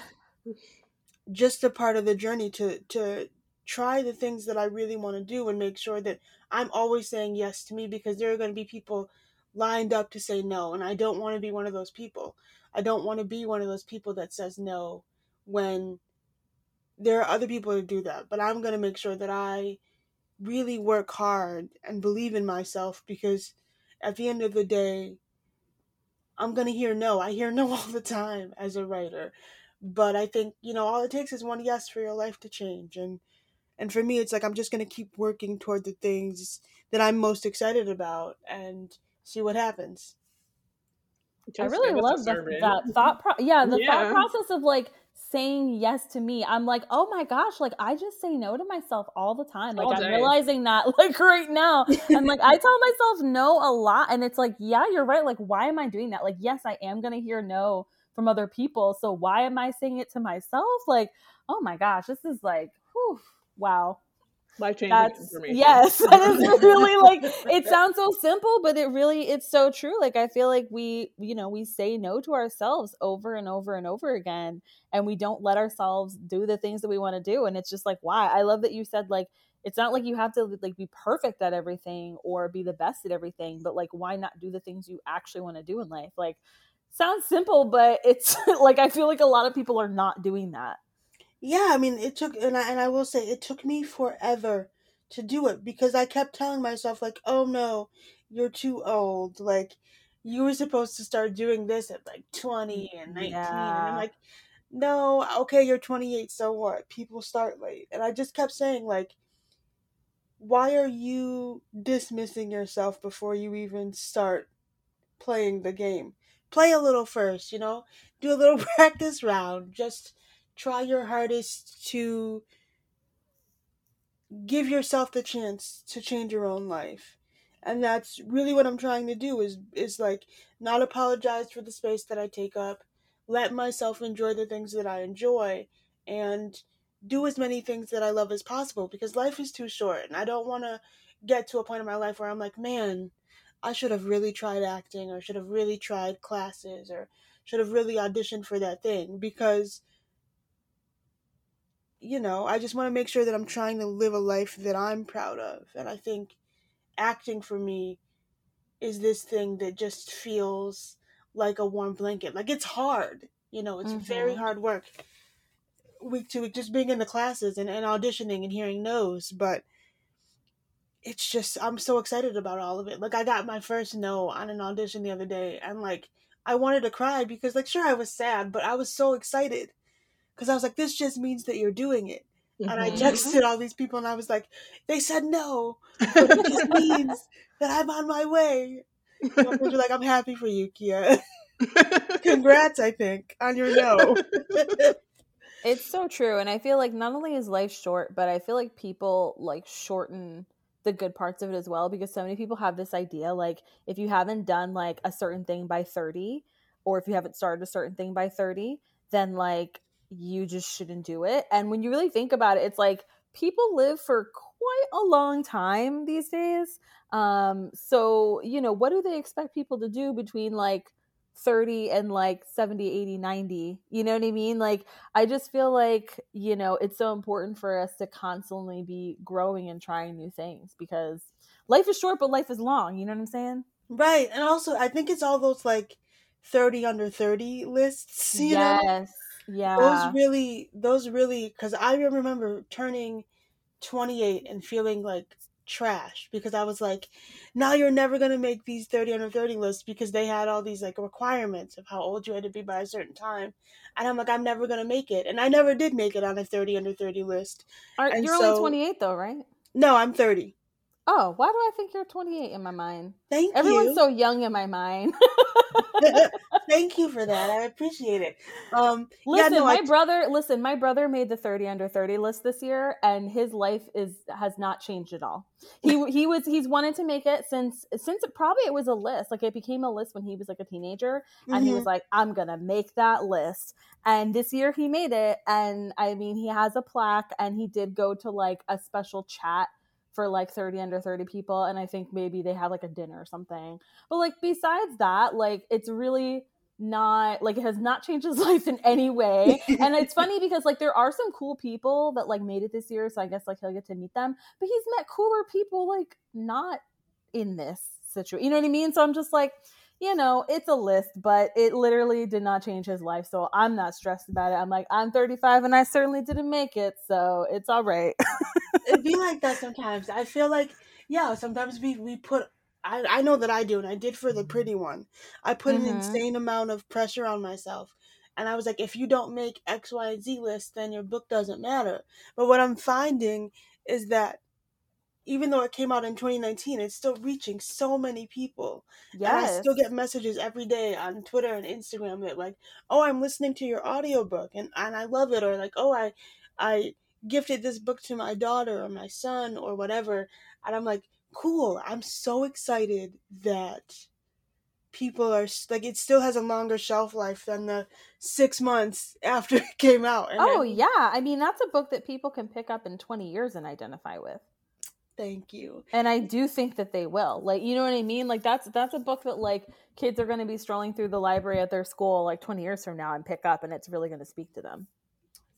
just a part of the journey to to try the things that I really want to do and make sure that I'm always saying yes to me because there are going to be people lined up to say no, and I don't want to be one of those people. I don't want to be one of those people that says no when there are other people that do that, but I'm going to make sure that I really work hard and believe in myself because at the end of the day, I'm going to hear no. I hear no all the time as a writer. But I think, you know, all it takes is one yes for your life to change. And and for me it's like I'm just going to keep working toward the things that I'm most excited about and see what happens. Just I really love the, that thought pro- yeah, the yeah. thought process of like saying yes to me. I'm like, oh my gosh, like I just say no to myself all the time. Like I'm realizing that like right now. I'm like, I tell myself no a lot. And it's like, yeah, you're right. Like, why am I doing that? Like, yes, I am gonna hear no from other people. So why am I saying it to myself? Like, oh my gosh, this is like, whew, wow life changing information. Yes, that is really like it sounds so simple, but it really it's so true. Like I feel like we, you know, we say no to ourselves over and over and over again, and we don't let ourselves do the things that we want to do. And it's just like, why? I love that you said like it's not like you have to like be perfect at everything or be the best at everything, but like why not do the things you actually want to do in life? Like sounds simple, but it's like I feel like a lot of people are not doing that. Yeah, I mean, it took, and I, and I will say, it took me forever to do it because I kept telling myself, like, oh no, you're too old. Like, you were supposed to start doing this at like 20 and 19. Yeah. And I'm like, no, okay, you're 28, so what? People start late. And I just kept saying, like, why are you dismissing yourself before you even start playing the game? Play a little first, you know? Do a little practice round. Just try your hardest to give yourself the chance to change your own life. And that's really what i'm trying to do is is like not apologize for the space that i take up. Let myself enjoy the things that i enjoy and do as many things that i love as possible because life is too short. And i don't want to get to a point in my life where i'm like man i should have really tried acting or should have really tried classes or should have really auditioned for that thing. Because you know, I just want to make sure that I'm trying to live a life that I'm proud of. And I think acting for me is this thing that just feels like a warm blanket. Like it's hard, you know, it's mm-hmm. very hard work week to week, just being in the classes and, and auditioning and hearing no's. But it's just, I'm so excited about all of it. Like I got my first no on an audition the other day and like, I wanted to cry because like, sure, I was sad, but I was so excited because I was like, this just means that you're doing it. Mm-hmm. And I mm-hmm. texted all these people and I was like, they said no, but it just means that I'm on my way. And you're like, I'm happy for you, Keah. Congrats, I think, on your no. it's so true. And I feel like not only is life short, but I feel like people like shorten the good parts of it as well because so many people have this idea like if you haven't done like a certain thing by 30 or if you haven't started a certain thing by 30 then like you just shouldn't do it. And when you really think about it, it's like people live for quite a long time these days. Um, so, you know, what do they expect people to do between like 30 and like 70, 80, 90? You know what I mean? Like, I just feel like, you know, it's so important for us to constantly be growing and trying new things because life is short, but life is long. You know what I'm saying? Right. And also, I think it's all those like 30 under 30 lists, you yes. know? Yeah. Those really, those really, because I remember turning 28 and feeling like trash because I was like, now you're never going to make these 30 under 30 lists because they had all these like requirements of how old you had to be by a certain time. And I'm like, I'm never going to make it. And I never did make it on a 30 under 30 list. Are, you're so, only 28 though, right? No, I'm 30. Oh, why do I think you're 28 in my mind? Thank you. Everyone's you. so young in my mind. Thank you for that. I appreciate it. Um, listen, yeah, no, my I... brother. Listen, my brother made the 30 under 30 list this year, and his life is has not changed at all. He he was he's wanted to make it since since it, probably it was a list. Like it became a list when he was like a teenager, and mm-hmm. he was mm-hmm. like, "I'm gonna make that list." And this year he made it, and I mean, he has a plaque, and he did go to like a special chat for like 30 under 30 people and i think maybe they have like a dinner or something. But like besides that like it's really not like it has not changed his life in any way. And it's funny because like there are some cool people that like made it this year so i guess like he'll get to meet them. But he's met cooler people like not in this situation you know what i mean? So i'm just like you know it's a list but it literally did not change his life so i'm not stressed about it i'm like i'm 35 and i certainly didn't make it so it's all right It'd be like that sometimes. I feel like yeah, sometimes we we put I, I know that I do, and I did for the pretty one. I put Mhm. an insane amount of pressure on myself. And I was like, if you don't make X, Y, and Z list, then your book doesn't matter. But what I'm finding is that even though it came out in 2019, it's still reaching so many people. And I still get messages every day on Twitter and Instagram that like, oh, I'm listening to your audiobook and, and I love it, or like, oh, I I gifted this book to my daughter or my son or whatever. And I'm like, cool. I'm so excited that people are like it still has a longer shelf life than the six months after it came out. And oh I- yeah i mean that's a book that people can pick up in 20 years and identify with thank you. and i do think that they will like you know what i mean like that's that's a book that like kids are going to be strolling through the library at their school like 20 years from now and pick up and it's really going to speak to them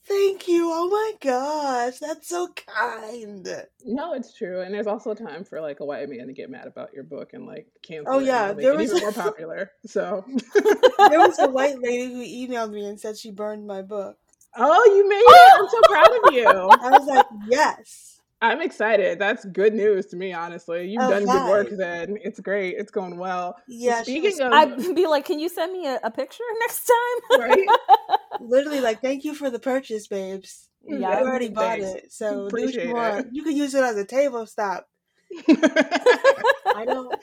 Thank you. Oh my gosh, that's so kind. No, it's true, and there's also time for like a white man to get mad about your book and like cancel. Oh, yeah, and make there it was- even more popular. So, There was a white lady who emailed me and said she burned my book. oh, you made it! I'm so proud of you. I was like, yes. I'm excited. That's good news to me, honestly. You've Oh, done good work. Then it's great. It's going well. Yeah, she speaking was of i'd be like can you send me a, a picture next time right, literally like, thank you for the purchase, babes. Yeah, I already bought thanks. it, so do Appreciate you want. it. You could use it as a table stop. I don't.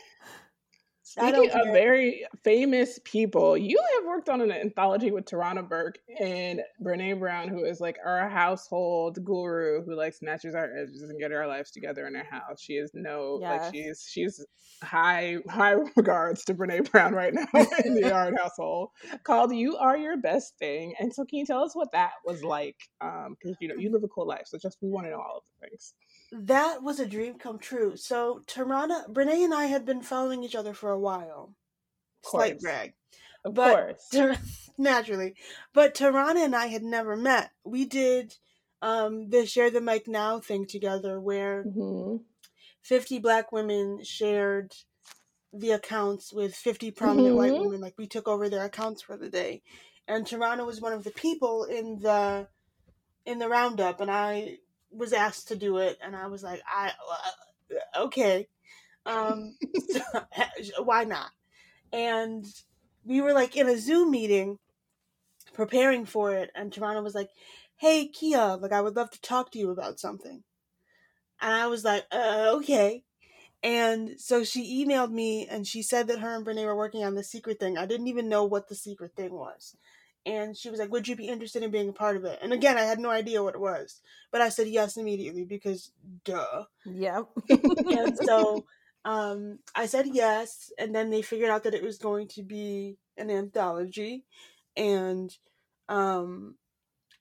Speaking of very famous people, you have worked on an anthology with Tarana Burke and Brene Brown, who is like our household guru who like snatches our edges and get our lives together in our house. She is no Yes. like she's she's high high regards to Brene Brown right now in the Yard household. Called "You Are Your Best Thing," and so can you tell us what that was like? Um, because you know you live a cool life, so just we want to know all of the things. That was a dream come true. So Tarana, Brene, and I had been following each other for a while. Slight brag. Of But course, Tar- naturally. But Tarana and I had never met. We did um, the Share the Mic Now thing together where Mhm. 50 black women shared the accounts with 50 prominent white Mhm. women. Like we took over their accounts for the day. And Tarana was one of the people in the in the roundup and I was asked to do it and I was like, I uh, okay. Um why not? And we were like in a Zoom meeting preparing for it and Tarana was like, "Hey Keah, like I would love to talk to you about something." And I was like, uh, "Okay." And so she emailed me and she said that her and Brene were working on the secret thing. I didn't even know what the secret thing was. And she was like, Would you be interested in being a part of it? And again, I had no idea what it was. But I said yes immediately because duh. yep And so um, I said yes. And then they figured out that it was going to be an anthology. And um,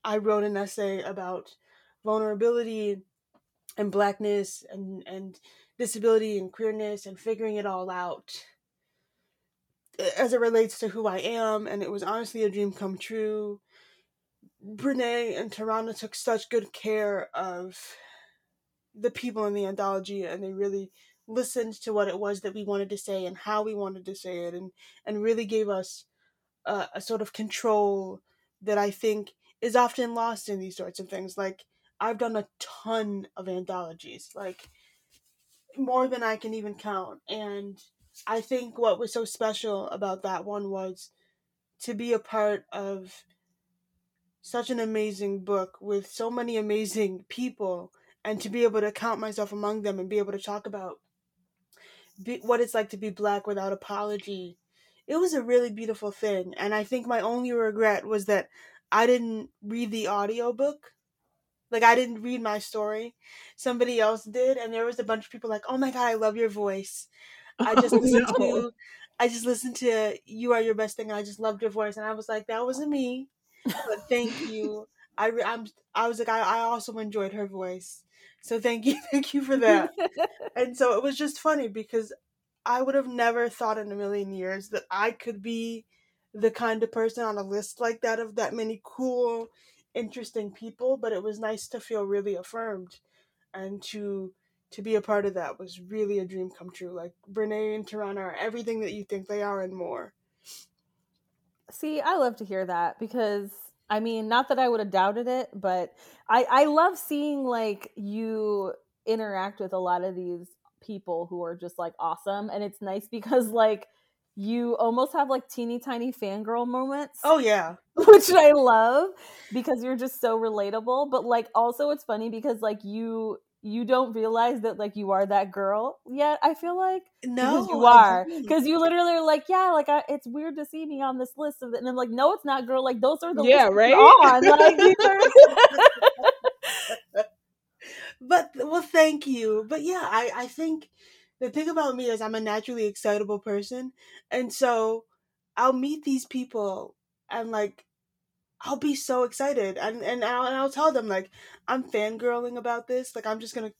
I wrote an essay about vulnerability and blackness and, and disability and queerness and figuring it all out as it relates to who I am. And it was honestly a dream come true. Brene and Tarana took such good care of the people in the anthology and they really listened to what it was that we wanted to say and how we wanted to say it and, and really gave us a, a sort of control that I think is often lost in these sorts of things. Like, I've done a ton of anthologies, like more than I can even count. And I think what was so special about that one was to be a part of such an amazing book with so many amazing people and to be able to count myself among them and be able to talk about be, what it's like to be black without apology. It was a really beautiful thing. And I think my only regret was that I didn't read the audiobook. Like I didn't read my story. Somebody else did and there was a bunch of people like, "Oh my god, I love your voice." I oh, just Oh, listened no. to I just listened to You Are Your Best Thing I just loved your voice and I was like, that wasn't me. But thank you. I re- I'm I was like I, I also enjoyed her voice. So thank you, thank you for that. and so it was just funny because I would have never thought in a million years that I could be the kind of person on a list like that of that many cool, interesting people. But it was nice to feel really affirmed and to to be a part of that was really a dream come true. Like Brene and Tarana are everything that you think they are and more. See, I love to hear that because I mean, not that I would have doubted it, but I I love seeing like you interact with a lot of these people who are just like awesome and it's nice because like you almost have like teeny tiny fangirl moments. Oh yeah. Which I love because you're just so relatable, but like also it's funny because like you you don't realize that like you are that girl yet. I feel like no, you are because you literally are like yeah, like I, it's weird to see me on this list of it, and I'm like no, it's not, girl. Like those are the yeah, right. On. Like, but well, thank you. But yeah, I I think the thing about me is I'm a naturally excitable person, and so I'll meet these people and like I'll be so excited and and I'll, and I'll tell them like I'm fangirling about this. Like I'm just gonna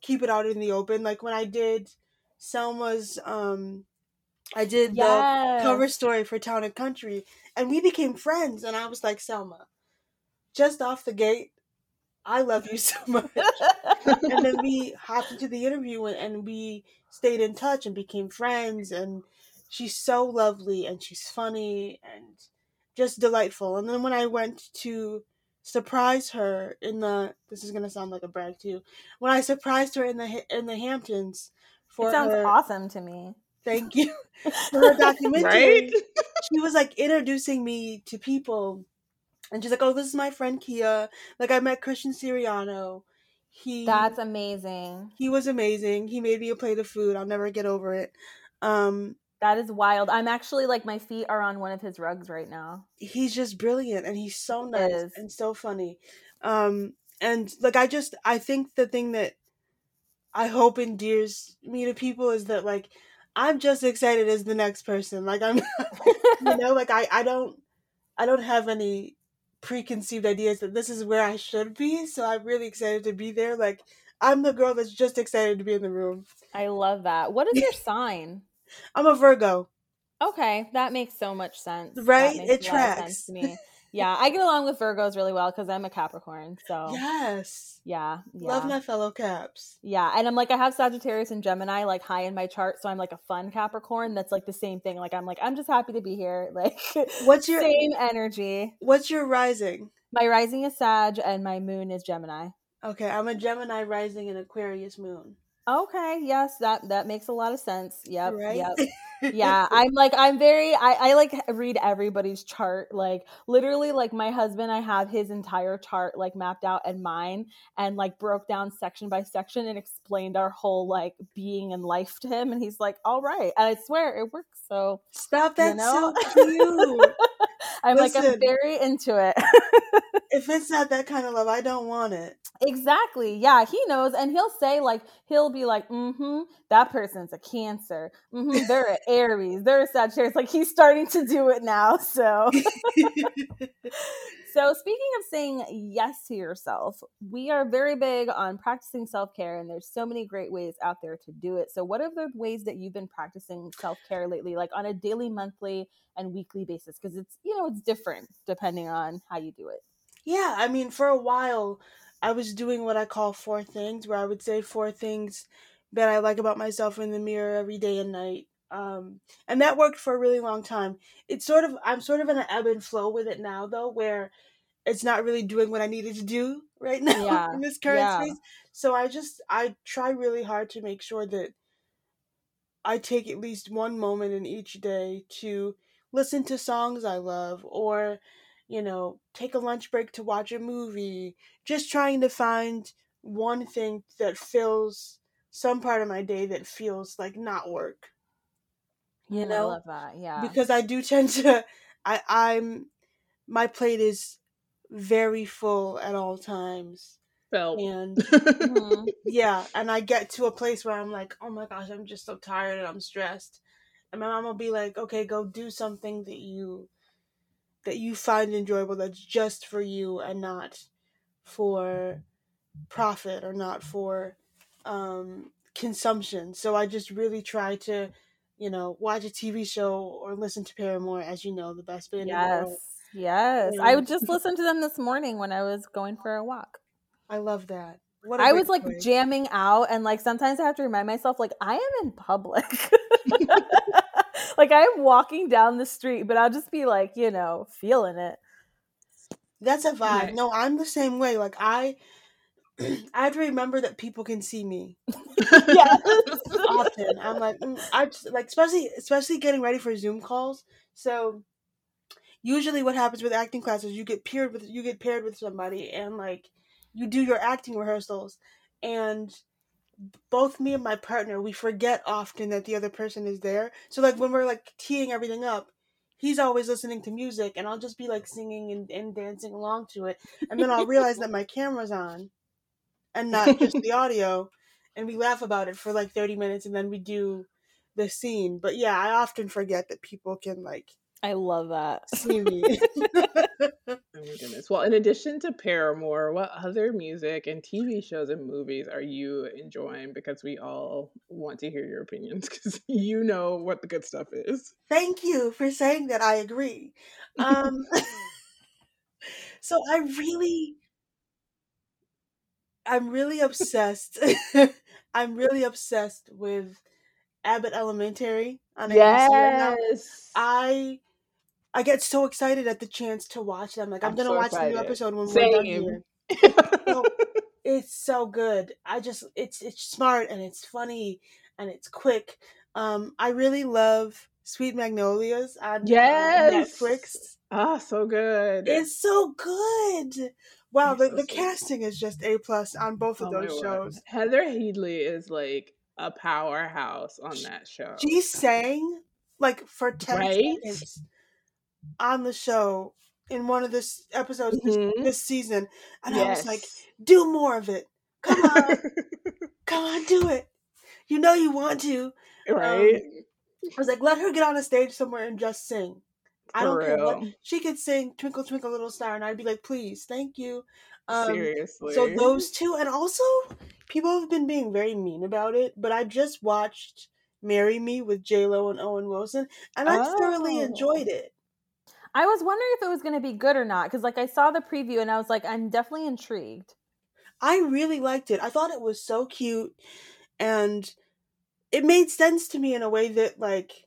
keep it out in the open. Like when I did Selma's um I did yes. the cover story for Town and Country and we became friends and I was like Selma, just off the gate, I love you so much. and then we hopped into the interview and, and we stayed in touch and became friends and she's so lovely and she's funny and just delightful. And then when I went to surprise her in the this is gonna sound like a brag too. When I surprised her in the in the Hamptons for it sounds her, awesome to me. Thank you for her documentary. right? She was like introducing me to people, and she's like, "Oh, this is my friend Keah." Like I met Christian Siriano. He that's amazing. He was amazing. He made me a plate of food. I'll never get over it. Um, that is wild. I'm actually like my feet are on one of his rugs right now. He's just brilliant and he's so nice and so funny. Um and like I just I think the thing that I hope endears me to people is that like I'm just excited as the next person. Like I'm you know, like I I don't I don't have any preconceived ideas that this is where I should be, so I'm really excited to be there. Like I'm the girl that's just excited to be in the room. I love that. What is your sign? I'm a Virgo. Okay, that makes so much sense. Right? It tracks. to me. yeah, I get along with Virgos really well because I'm a Capricorn. So yes, yeah, yeah, love my fellow Caps. Yeah, and I'm like I have Sagittarius and Gemini like high in my chart, so I'm like a fun Capricorn. That's like the same thing. Like I'm like I'm just happy to be here. Like what's your same energy? What's your rising? My rising is Sag, and my moon is Gemini. Okay, I'm a Gemini rising and Aquarius moon. Okay, yes, that that makes a lot of sense. Yep, right? yep. yeah, I'm like I'm very I I like read everybody's chart like literally like my husband I have his entire chart like mapped out and mine and like broke down section by section and explained our whole like being and life to him and he's like, "All right." And I swear it works. So Stop that you know? so cute. I'm Listen, like I'm very into it. if it's not that kind of love, I don't want it. Exactly. Yeah, he knows, and he'll say like he'll be like, "Mm-hmm, that person's a Cancer. Mm-hmm, they're an Aries. They're a Sagittarius." Like he's starting to do it now. So, so speaking of saying yes to yourself, we are very big on practicing self care, and there's so many great ways out there to do it. So, what are the ways that you've been practicing self care lately, like on a daily, monthly, and weekly basis? Because it's you know it's different depending on how you do it. Yeah, I mean, for a while, I was doing what I call four things, where I would say four things that I like about myself in the mirror every day and night. Um, and that worked for a really long time. It's sort of, I'm sort of in an ebb and flow with it now, though, where it's not really doing what I needed to do right now yeah. in this current yeah. space. So I just, I try really hard to make sure that I take at least one moment in each day to listen to songs I love or you know, take a lunch break to watch a movie, just trying to find one thing that fills some part of my day that feels like not work. You know, I love that. Yeah. Because I do tend to I I'm my plate is very full at all times. Felt. And mm-hmm. yeah, and I get to a place where I'm like, "Oh my gosh, I'm just so tired and I'm stressed." And my mom will be like, "Okay, go do something that you that you find enjoyable that's just for you and not for profit or not for um, consumption. So I just really try to, you know, watch a TV show or listen to Paramore, as you know, the best band in the yes, world. yes. Yeah. I would just listen to them this morning when I was going for a walk. I love that. What a I was like choice. jamming out, and like sometimes I have to remind myself, like I am in public. like I'm walking down the street, but I'll just be like, you know, feeling it. That's a vibe. Right. No, I'm the same way. Like I, I have to remember that people can see me Yeah. often. I'm like, mm, I just, like especially especially getting ready for Zoom calls. So usually, what happens with acting classes, you get paired with you get paired with somebody, and like you do your acting rehearsals, and both me and my partner we forget often that the other person is there. So like when we're like teeing everything up. He's always listening to music, and I'll just be like singing and, and dancing along to it. And then I'll realize that my camera's on and not just the audio. And we laugh about it for like 30 minutes and then we do the scene. But yeah, I often forget that people can like I love that. see me. Oh my goodness. Well, in addition to Paramore, what other music and TV shows and movies are you enjoying? Because we all want to hear your opinions because you know what the good stuff is. Thank you for saying that. I agree. Um, so I really, I'm really obsessed. I'm really obsessed with Abbott Elementary on right. I I get so excited at the chance to watch them. Like I'm, I'm gonna so watch the new episode when we're done here. It's so good. I just it's it's smart and it's funny and it's quick. Um, I really love Sweet Magnolias on uh, Yes. Netflix. Ah, so good. It's so good. Wow, the, so the casting is just a plus on both of Oh my those word. shows. Heather Headley is like a powerhouse on that show. She sang like for ten Right? seconds on the show in one of the episodes this, Mhm. this season, and I was like, "Do more of it! Come on, come on, do it! You know you want to." right? I was like, "Let her get on a stage somewhere and just sing." I don't care what she could sing. Twinkle Twinkle Little Star, and I'd be like, "Please, thank you." Um, Seriously. So those two, and also people have been being very mean about it. But I just watched "Marry Me" with J Lo and Owen Wilson, and I thoroughly Oh. enjoyed it. I was wondering if it was going to be good or not because, like, I saw the preview and I was like, I'm definitely intrigued. I really liked it. I thought it was so cute, and it made sense to me in a way that like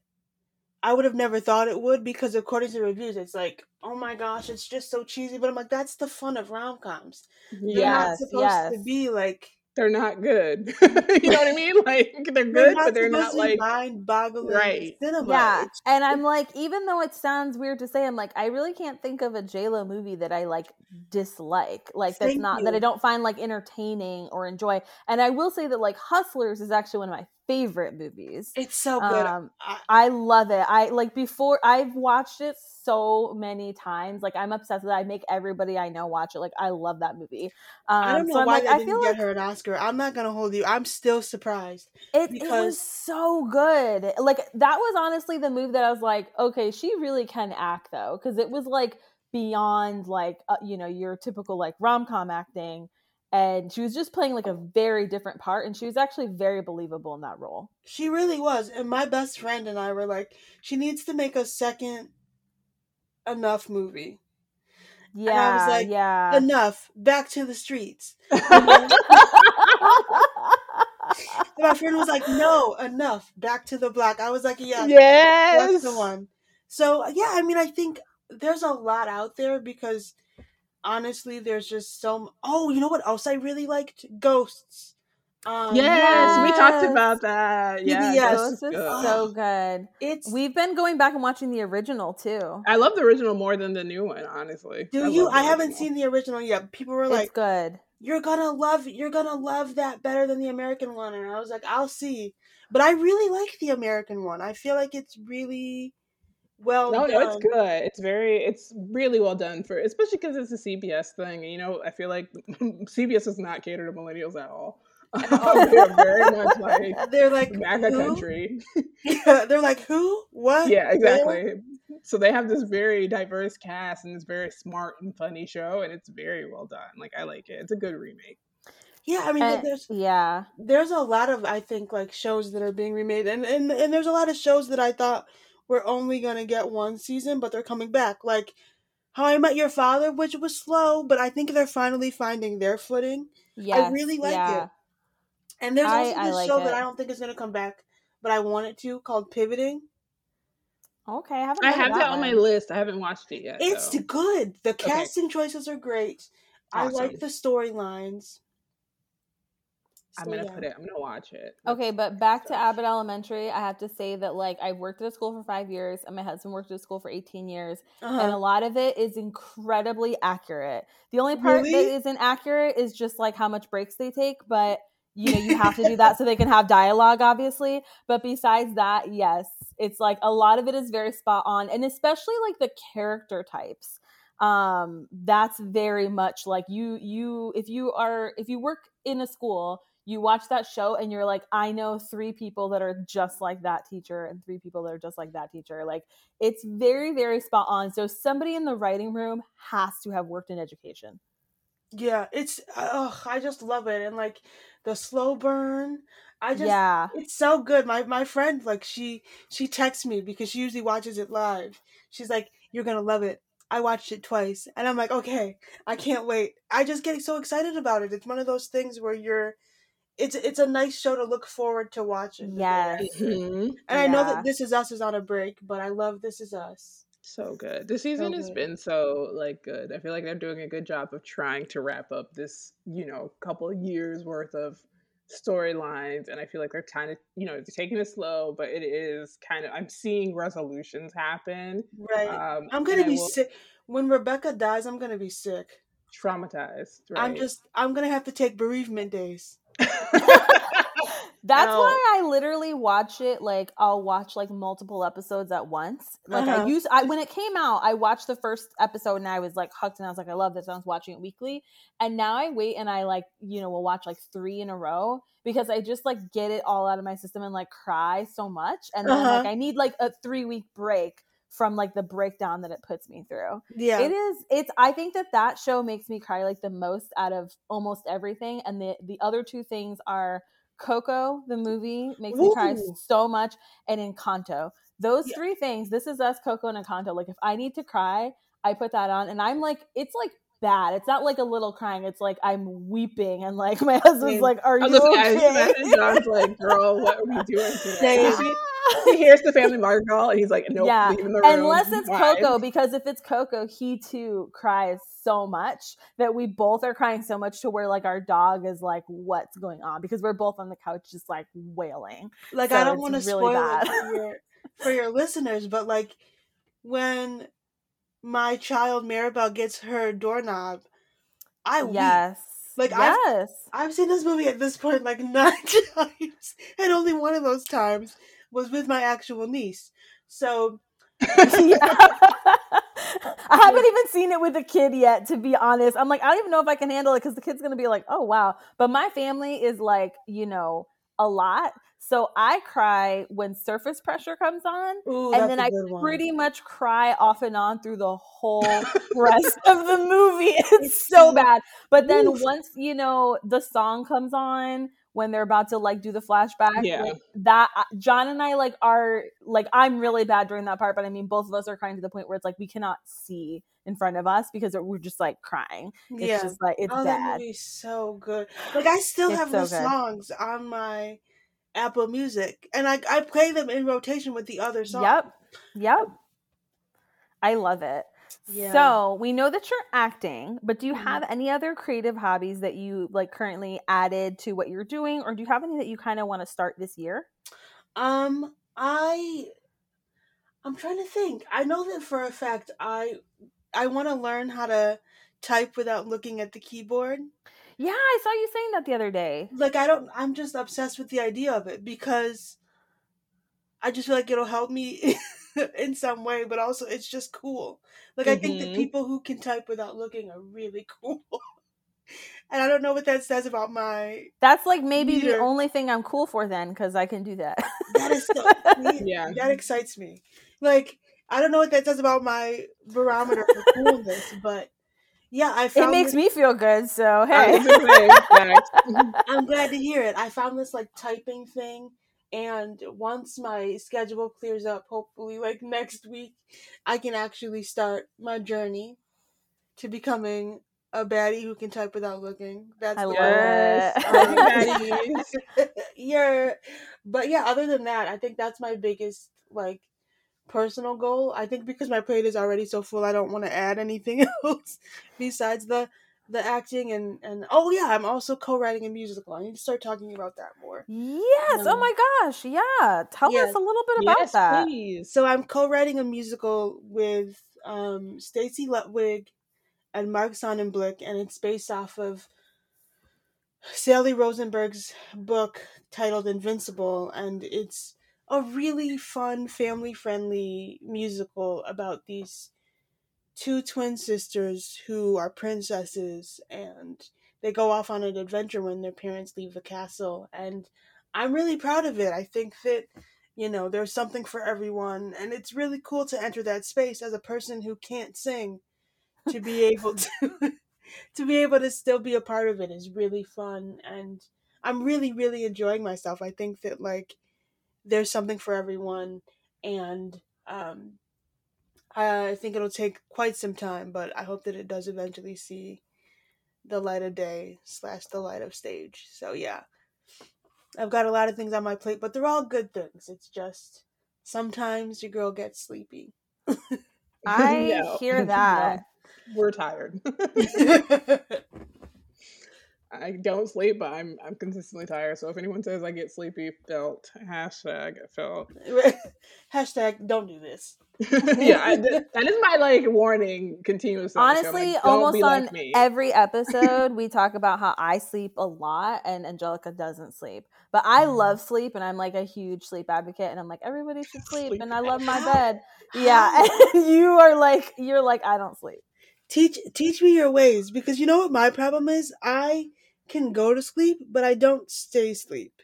I would have never thought it would because according to the reviews, it's like, oh my gosh, it's just so cheesy. But I'm like, that's the fun of rom coms. They're not Yes, supposed to be like they're not good. you know what I mean? Like they're they're good, but they're not like mind-boggling Right. cinema. Yeah, It's- and I'm like, even though it sounds weird to say, I'm like, I really can't think of a J Lo movie that I like dislike, like that's not that I don't find like entertaining or enjoy. And I will say that like Hustlers is actually one of my favorite movies. it's so good. Um, I, I love it. I like before I've watched it so many times. Like I'm obsessed with it. I make everybody I know watch it. Like I love that movie. Um, I don't know so why like, I didn't get like her an Oscar. I'm not gonna hold you. I'm still surprised. it, it was so good. Like that was honestly the move that I was like, okay, she really can act though, because it was like beyond like uh, you know your typical like rom com acting, and she was just playing like a oh. very different part, and she was actually very believable in that role. She really was. And my best friend and I were like, she needs to make a second enough movie. Yeah, I was like, yeah. Enough. Back to the streets. And my friend was like, no, enough. Back to the black. I was like, yeah, Yes. that's the one. So yeah, I mean, I think there's a lot out there because honestly, there's just so. m- Oh, you know what else I really liked? Ghosts. Um, Yes, we talked about that. Yeah, Yes. Ghost Ghost is good. so good. It's. We've been going back and watching the original too. I love the original more than the new one, honestly. do I you? I haven't original. seen the original yet. People were it's like, good. "You're gonna love. You're gonna love that better than the American one," and I was like, "I'll see." But I really like the American one. I feel like it's really well No, done. no, it's good. It's very, it's really well done for, especially because it's a CBS thing. You know, I feel like CBS does not cater to millennials at all. They're very much like They're like MAGA who? country. Yeah, they're like who? What? yeah, Where?" exactly. So they have this very diverse cast and this very smart and funny show, and it's very well done. Like I like it. It's a good remake. Yeah, I mean, uh, And- there's yeah. there's a lot of I think like shows that are being remade, and and and there's a lot of shows that I thought were only gonna get one season, but they're coming back. Like How I Met Your Father, which was slow, but I think they're finally finding their footing. Yeah. I really like yeah. it. And there's also I this like show it. that I don't think is gonna come back, but I want it to, called Pivoting. Okay, I haven't. I have that on my list. I haven't watched it yet. It's so. good. The casting choices are great. I like the storylines. I'm gonna yeah. put it. I'm gonna watch it. Okay, but back to Abbott Elementary, I have to say that like I worked at a school for five years, and my husband worked at a school for 18 years, and Uh-huh. a lot of it is incredibly accurate. The only part that Really? isn't accurate is just like how much breaks they take, but you know you have to do that so they can have dialogue, obviously. But besides that, yes, it's like a lot of it is very spot on, and especially like the character types. Um, that's very much like you. You if you are if you work in a school you watch that show and you're like i know three people that are just like that teacher and three people that are just like that teacher like it's very very spot on so somebody in the writing room has to have worked in education Yeah, it's oh, I just love it, and like the slow burn. I just yeah it's so good. My my friend like she she texts me because she usually watches it live. She's like, "You're gonna love it." I watched it twice, and I'm like, "Okay, I can't wait." I just get so excited about it. It's one of those things where you're, it's it's a nice show to look forward to watching. the Yes. after. Mhm. And I know that This Is Us is on a break, but I love This Is Us. So good. This season has good. been so like good. I feel like they're doing a good job of trying to wrap up this, you know, couple years worth of storylines and I feel like they're kind of, you know, they're taking it slow, but it is kind of I'm seeing resolutions happen. Right. Um I'm gonna be will- sick when Rebecca dies. I'm gonna be sick. traumatized, right? I'm just I'm gonna have to take bereavement days. that's No. why i literally watch it like i'll watch like multiple episodes at once like i Uh-huh. used i when it came out i watched the first episode and i was like hooked and i was like i love this i was watching it weekly and now i wait and i like you know will watch like three in a row because i just like get it all out of my system and like cry so much and then Uh-huh. like i need like a three week break from like the breakdown that it puts me through Yeah. it is it's i think that that show makes me cry like the most out of almost everything and the the other two things are coco the movie makes me cry so much and encanto those Yeah. three things this is us coco and encanto like if i need to cry i put that on and i'm like it's like bad it's not like a little crying it's like i'm weeping and like my husband's Same. like are I you was just, I was okay imagine John's like, girl, what are we doing today? Same. He, he hears the family Madrigal and he's like, nope, Yeah, leave in the room. Unless it's Why? Coco, because if it's Coco, he too cries so much that we both are crying so much to where like our dog is like, "What's going on?" Because we're both on the couch just like wailing. like So I don't want to really spoil bad. it for your for your listeners, but like when my child Mirabel gets her doorknob, I weep. yes, Like, I've- I've seen this movie at this point like nine times, and only one of those times was with my actual niece. So I haven't even seen it with a kid yet, to be honest. I'm like, I don't even know if I can handle it because the kid's gonna be like, oh wow. But my family is like, you know, a lot. So I cry when surface pressure comes on. ooh, and then I one. pretty much cry off and on through the whole rest of the movie. It's, so bad. But then Oof. once you know the song comes on when they're about to like do the flashback, Yeah. like, that uh, John and I like are like I'm really bad during that part. But I mean, both of us are crying to the point where it's like we cannot see in front of us because we're just like crying. It's yeah. just like it's oh, that bad. movie's so good. Like I still It's have so the good. songs on my Apple Music, and I I play them in rotation with the other songs. Yep. Yep. I love it. Yeah. So we know that you're acting, but do you Mhm. have any other creative hobbies that you like currently added to what you're doing, or do you have any that you kind of want to start this year? Um, I I'm trying to think. I know that for a fact I I want to learn how to type without looking at the keyboard. Yeah, I saw you saying that the other day. Like I don't I'm just obsessed with the idea of it because I just feel like it'll help me in some way, but also it's just cool. Like I think that Mhm. people who can type without looking are really cool. and I don't know what that says about my That's like maybe the only thing I'm cool for then, because I can do that. that is so Yeah. that excites me. Like I don't know what that says about my barometer for coolness, but Yeah, I It makes this- me feel good. So hey, was gonna say, facts. I'm glad to hear it. I found this like typing thing, and once my schedule clears up, hopefully like next week, I can actually start my journey to becoming a baddie who can type without looking. That's I the love. Yes. it. Baddies. yeah, but yeah. Other than that, I think that's my biggest like personal goal. I think because my plate is already so full, I don't want to add anything else besides the the acting and and oh yeah, I'm also co-writing a musical. I need to start talking about that more. Yes. Oh Um, my gosh. Yeah. Tell us a little bit about yes, that. please. So I'm co-writing a musical with um, Stacey Lutwig and Mark Sonnenblick, and it's based off of Sally Rosenberg's book titled Invincible, and it's a really fun, family-friendly musical about these two twin sisters who are princesses, and they go off on an adventure when their parents leave the castle, and I'm really proud of it. I think that you know there's something for everyone and it's really cool to enter that space as a person who can't sing to be able to to be able to still be a part of it is really fun and i'm really really enjoying myself i think that like there's something for everyone and um i think it'll take quite some time but i hope that it does eventually see the light of day slash the light of stage so yeah I've got a lot of things on my plate, but they're all good things. It's just sometimes your girl gets sleepy. I No. hear that. We're tired. I don't sleep, but I'm I'm consistently tired. So if anyone says I get sleepy, felt hashtag felt. Hashtag don't do this. yeah, I, that is my like warning. Continuously, I'm like, Honestly, almost on like every episode, we talk about how I sleep a lot and Angelica doesn't sleep. But I Mm. love sleep and I'm like a huge sleep advocate and I'm like, everybody should sleep, Sleep and I love my bed. Yeah. And you are like, you're like, I don't sleep. Teach teach me your ways because you know what my problem is? I can go to sleep, but I don't stay asleep.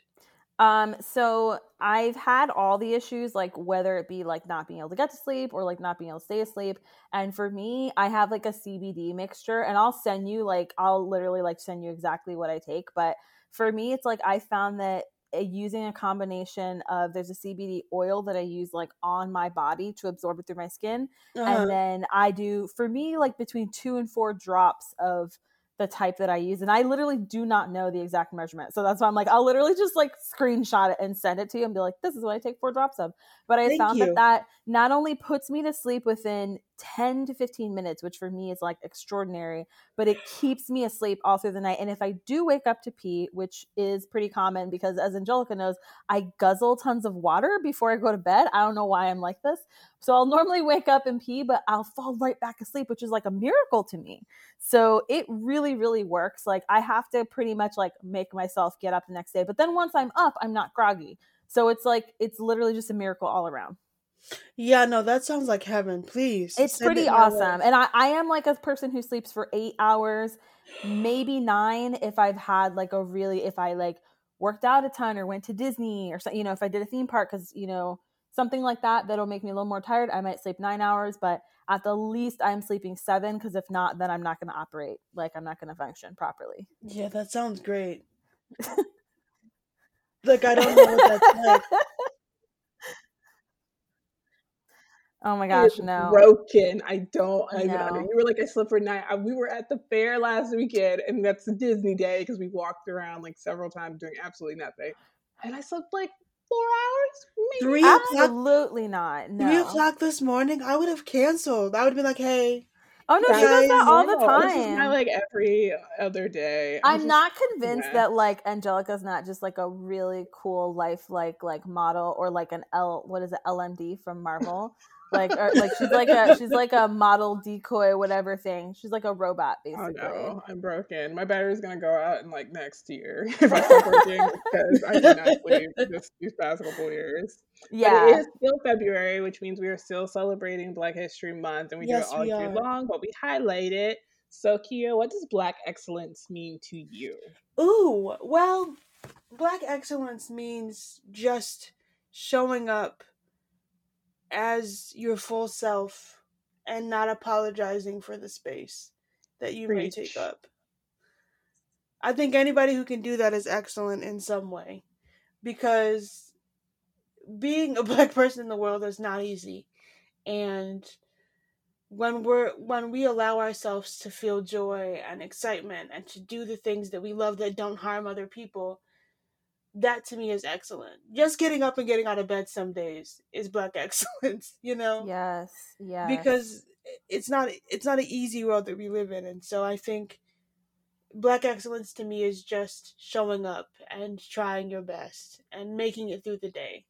Um, so I've had all the issues, like whether it be like not being able to get to sleep or like not being able to stay asleep. And for me, I have like a CBD mixture, and I'll send you like I'll literally like send you exactly what I take. But for me, it's like I found that uh, using a combination of there's a CBD oil that I use like on my body to absorb it through my skin, Uh-huh. and then I do for me like between two and four drops of the type that I use, and I literally do not know the exact measurement. So that's why I'm like, I'll literally just like screenshot it and send it to you and be like, this is what I take four drops of. But I Thank found you. that that not only puts me to sleep within 10 to 15 minutes, which for me is like extraordinary, but it keeps me asleep all through the night. And if I do wake up to pee, which is pretty common because as Angelica knows, I guzzle tons of water before I go to bed. I don't know why I'm like this. So I'll normally wake up and pee, but I'll fall right back asleep, which is like a miracle to me. So it really, really works. Like I have to pretty much like make myself get up the next day. But then once I'm up, I'm not groggy. So it's like it's literally just a miracle all around. Yeah, no, that sounds like heaven. Please. It's pretty it awesome. And I, I am like a person who sleeps for eight hours, maybe nine if I've had like a really if I like worked out a ton or went to Disney or something, you know, if I did a theme park because, you know, something like that that'll make me a little more tired. I might sleep nine hours, but at the least I'm sleeping seven because if not, then I'm not gonna operate. Like I'm not gonna function properly. Yeah, that sounds great. like I don't know what that's like. oh my gosh, no. broken. I don't even No. under. You were like I slept for nine. I- We were at the fair last weekend, and that's the Disney day because we walked around like several times doing absolutely nothing, and I slept like four hours, maybe. Three o'clock- Absolutely not. No. Three o'clock this morning, I would have canceled. I would have been like, hey, Oh no, she does that all the No, This is my time. like every other day. I'm just- not convinced yeah. that like Angelica's not just like a really cool life like like model or like an L what is it LMD from Marvel like or like she's like a she's like a model decoy whatever thing she's like a robot Oh basically no, I'm broken. My battery's gonna go out in like next year if I stop working because I did not sleep this, these past couple years. But yeah it is still February, which means we are still celebrating Black History Month, and we Yes, do it all we year long. But we highlight it. So, Keah, what does Black excellence mean to you? ooh, well, black excellence means just showing up as your full self and not apologizing for the space that you Preach. may take up. I think anybody who can do that is excellent in some way because being a black person in the world is not easy. And when we're when we allow ourselves to feel joy and excitement and to do the things that we love that don't harm other people, that to me is excellent. Just getting up and getting out of bed some days is black excellence, you know? Yes. Yeah. Because it's not it's not an easy world that we live in and so I think black excellence to me is just showing up and trying your best and making it through the day.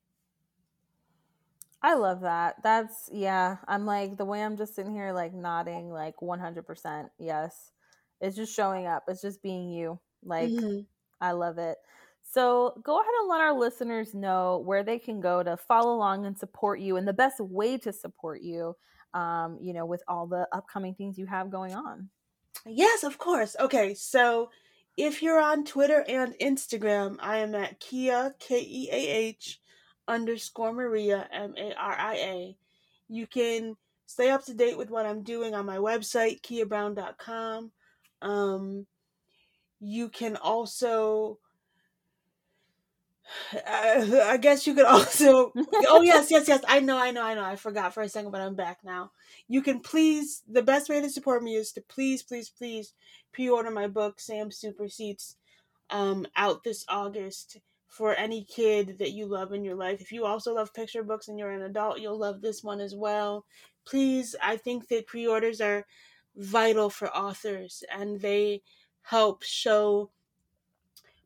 I love that. That's yeah. I'm like the way I'm just sitting here like nodding like 100%. Yes. It's just showing up. It's just being you. Like mm-hmm. I love it. So go ahead and let our listeners know where they can go to follow along and support you and the best way to support you um, you know, with all the upcoming things you have going on. Yes, of course. Okay, so if you're on Twitter and Instagram, I am at Keah K E A H underscore Maria M A R I A. You can stay up to date with what I'm doing on my website, keahbrown.com. Um, you can also I guess you could also. oh yes, yes, yes. I know, I know, I know. I forgot for a second, but I'm back now. You can please. The best way to support me is to please, please, please pre-order my book, Sam Super Seats, um, out this August for any kid that you love in your life. If you also love picture books and you're an adult, you'll love this one as well. Please, I think that pre-orders are vital for authors, and they help show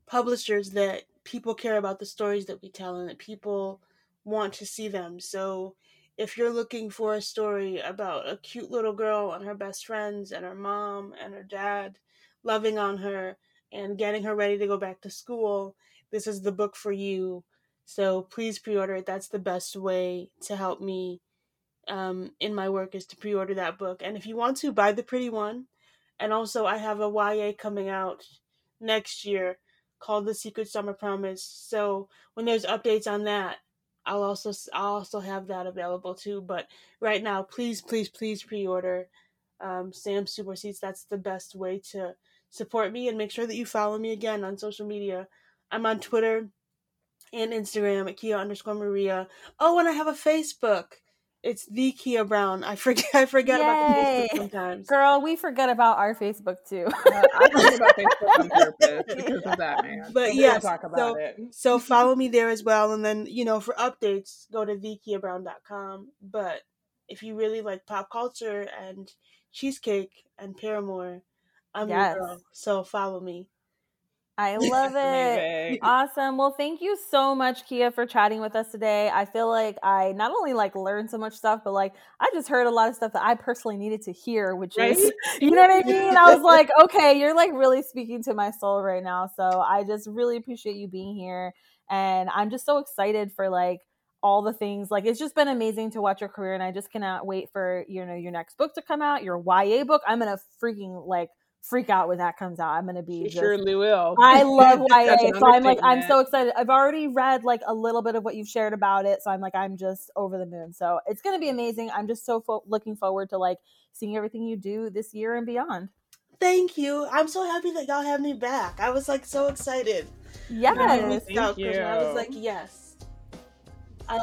publishers that people care about the stories that we tell and that people want to see them. So if you're looking for a story about a cute little girl and her best friends and her mom and her dad loving on her and getting her ready to go back to school, this is the book for you. So please pre-order it. That's the best way to help me um, in my work is to pre-order that book. And if you want to, buy the pretty one. And also, I have a YA coming out next year called The Secret Summer Promise. So when there's updates on that, I'll also I'll also have that available too. But right now, please, please, please pre-order um, Sam Super Seats. That's the best way to support me and make sure that you follow me again on social media. I'm on Twitter and Instagram at Keah underscore Maria. Oh, and I have a Facebook. It's the Keah Brown. I forget. I forget Yay. about the Facebook sometimes. Girl, we forget about our Facebook too. uh, I forget about Facebook on purpose because of that, man. But so yes, talk about so, it. so follow me there as well, and then you know for updates, go to thekeahbrown.com. But if you really like pop culture and cheesecake and Paramore, I'm yes. your girl. So follow me. I love it. awesome. Well, thank you so much, Keah, for chatting with us today. I feel like I not only like learned so much stuff, but like I just heard a lot of stuff that I personally needed to hear, which right? is you know what I mean? I was like, okay, you're like really speaking to my soul right now. So I just really appreciate you being here. And I'm just so excited for like all the things like it's just been amazing to watch your career and i just cannot wait for you know your next book to come out your ya book i'm gonna freaking like freak out when that comes out. I'm gonna be just, surely will. I love YA, so I'm like I'm so excited. I've already read like a little bit of what you've shared about it, so I'm like I'm just over the moon. So it's gonna be amazing. I'm just so fo- looking forward to like seeing everything you do this year and beyond. Thank you. I'm so happy that y'all have me back. I was like so excited. Yes, thank you. I was like yes. I-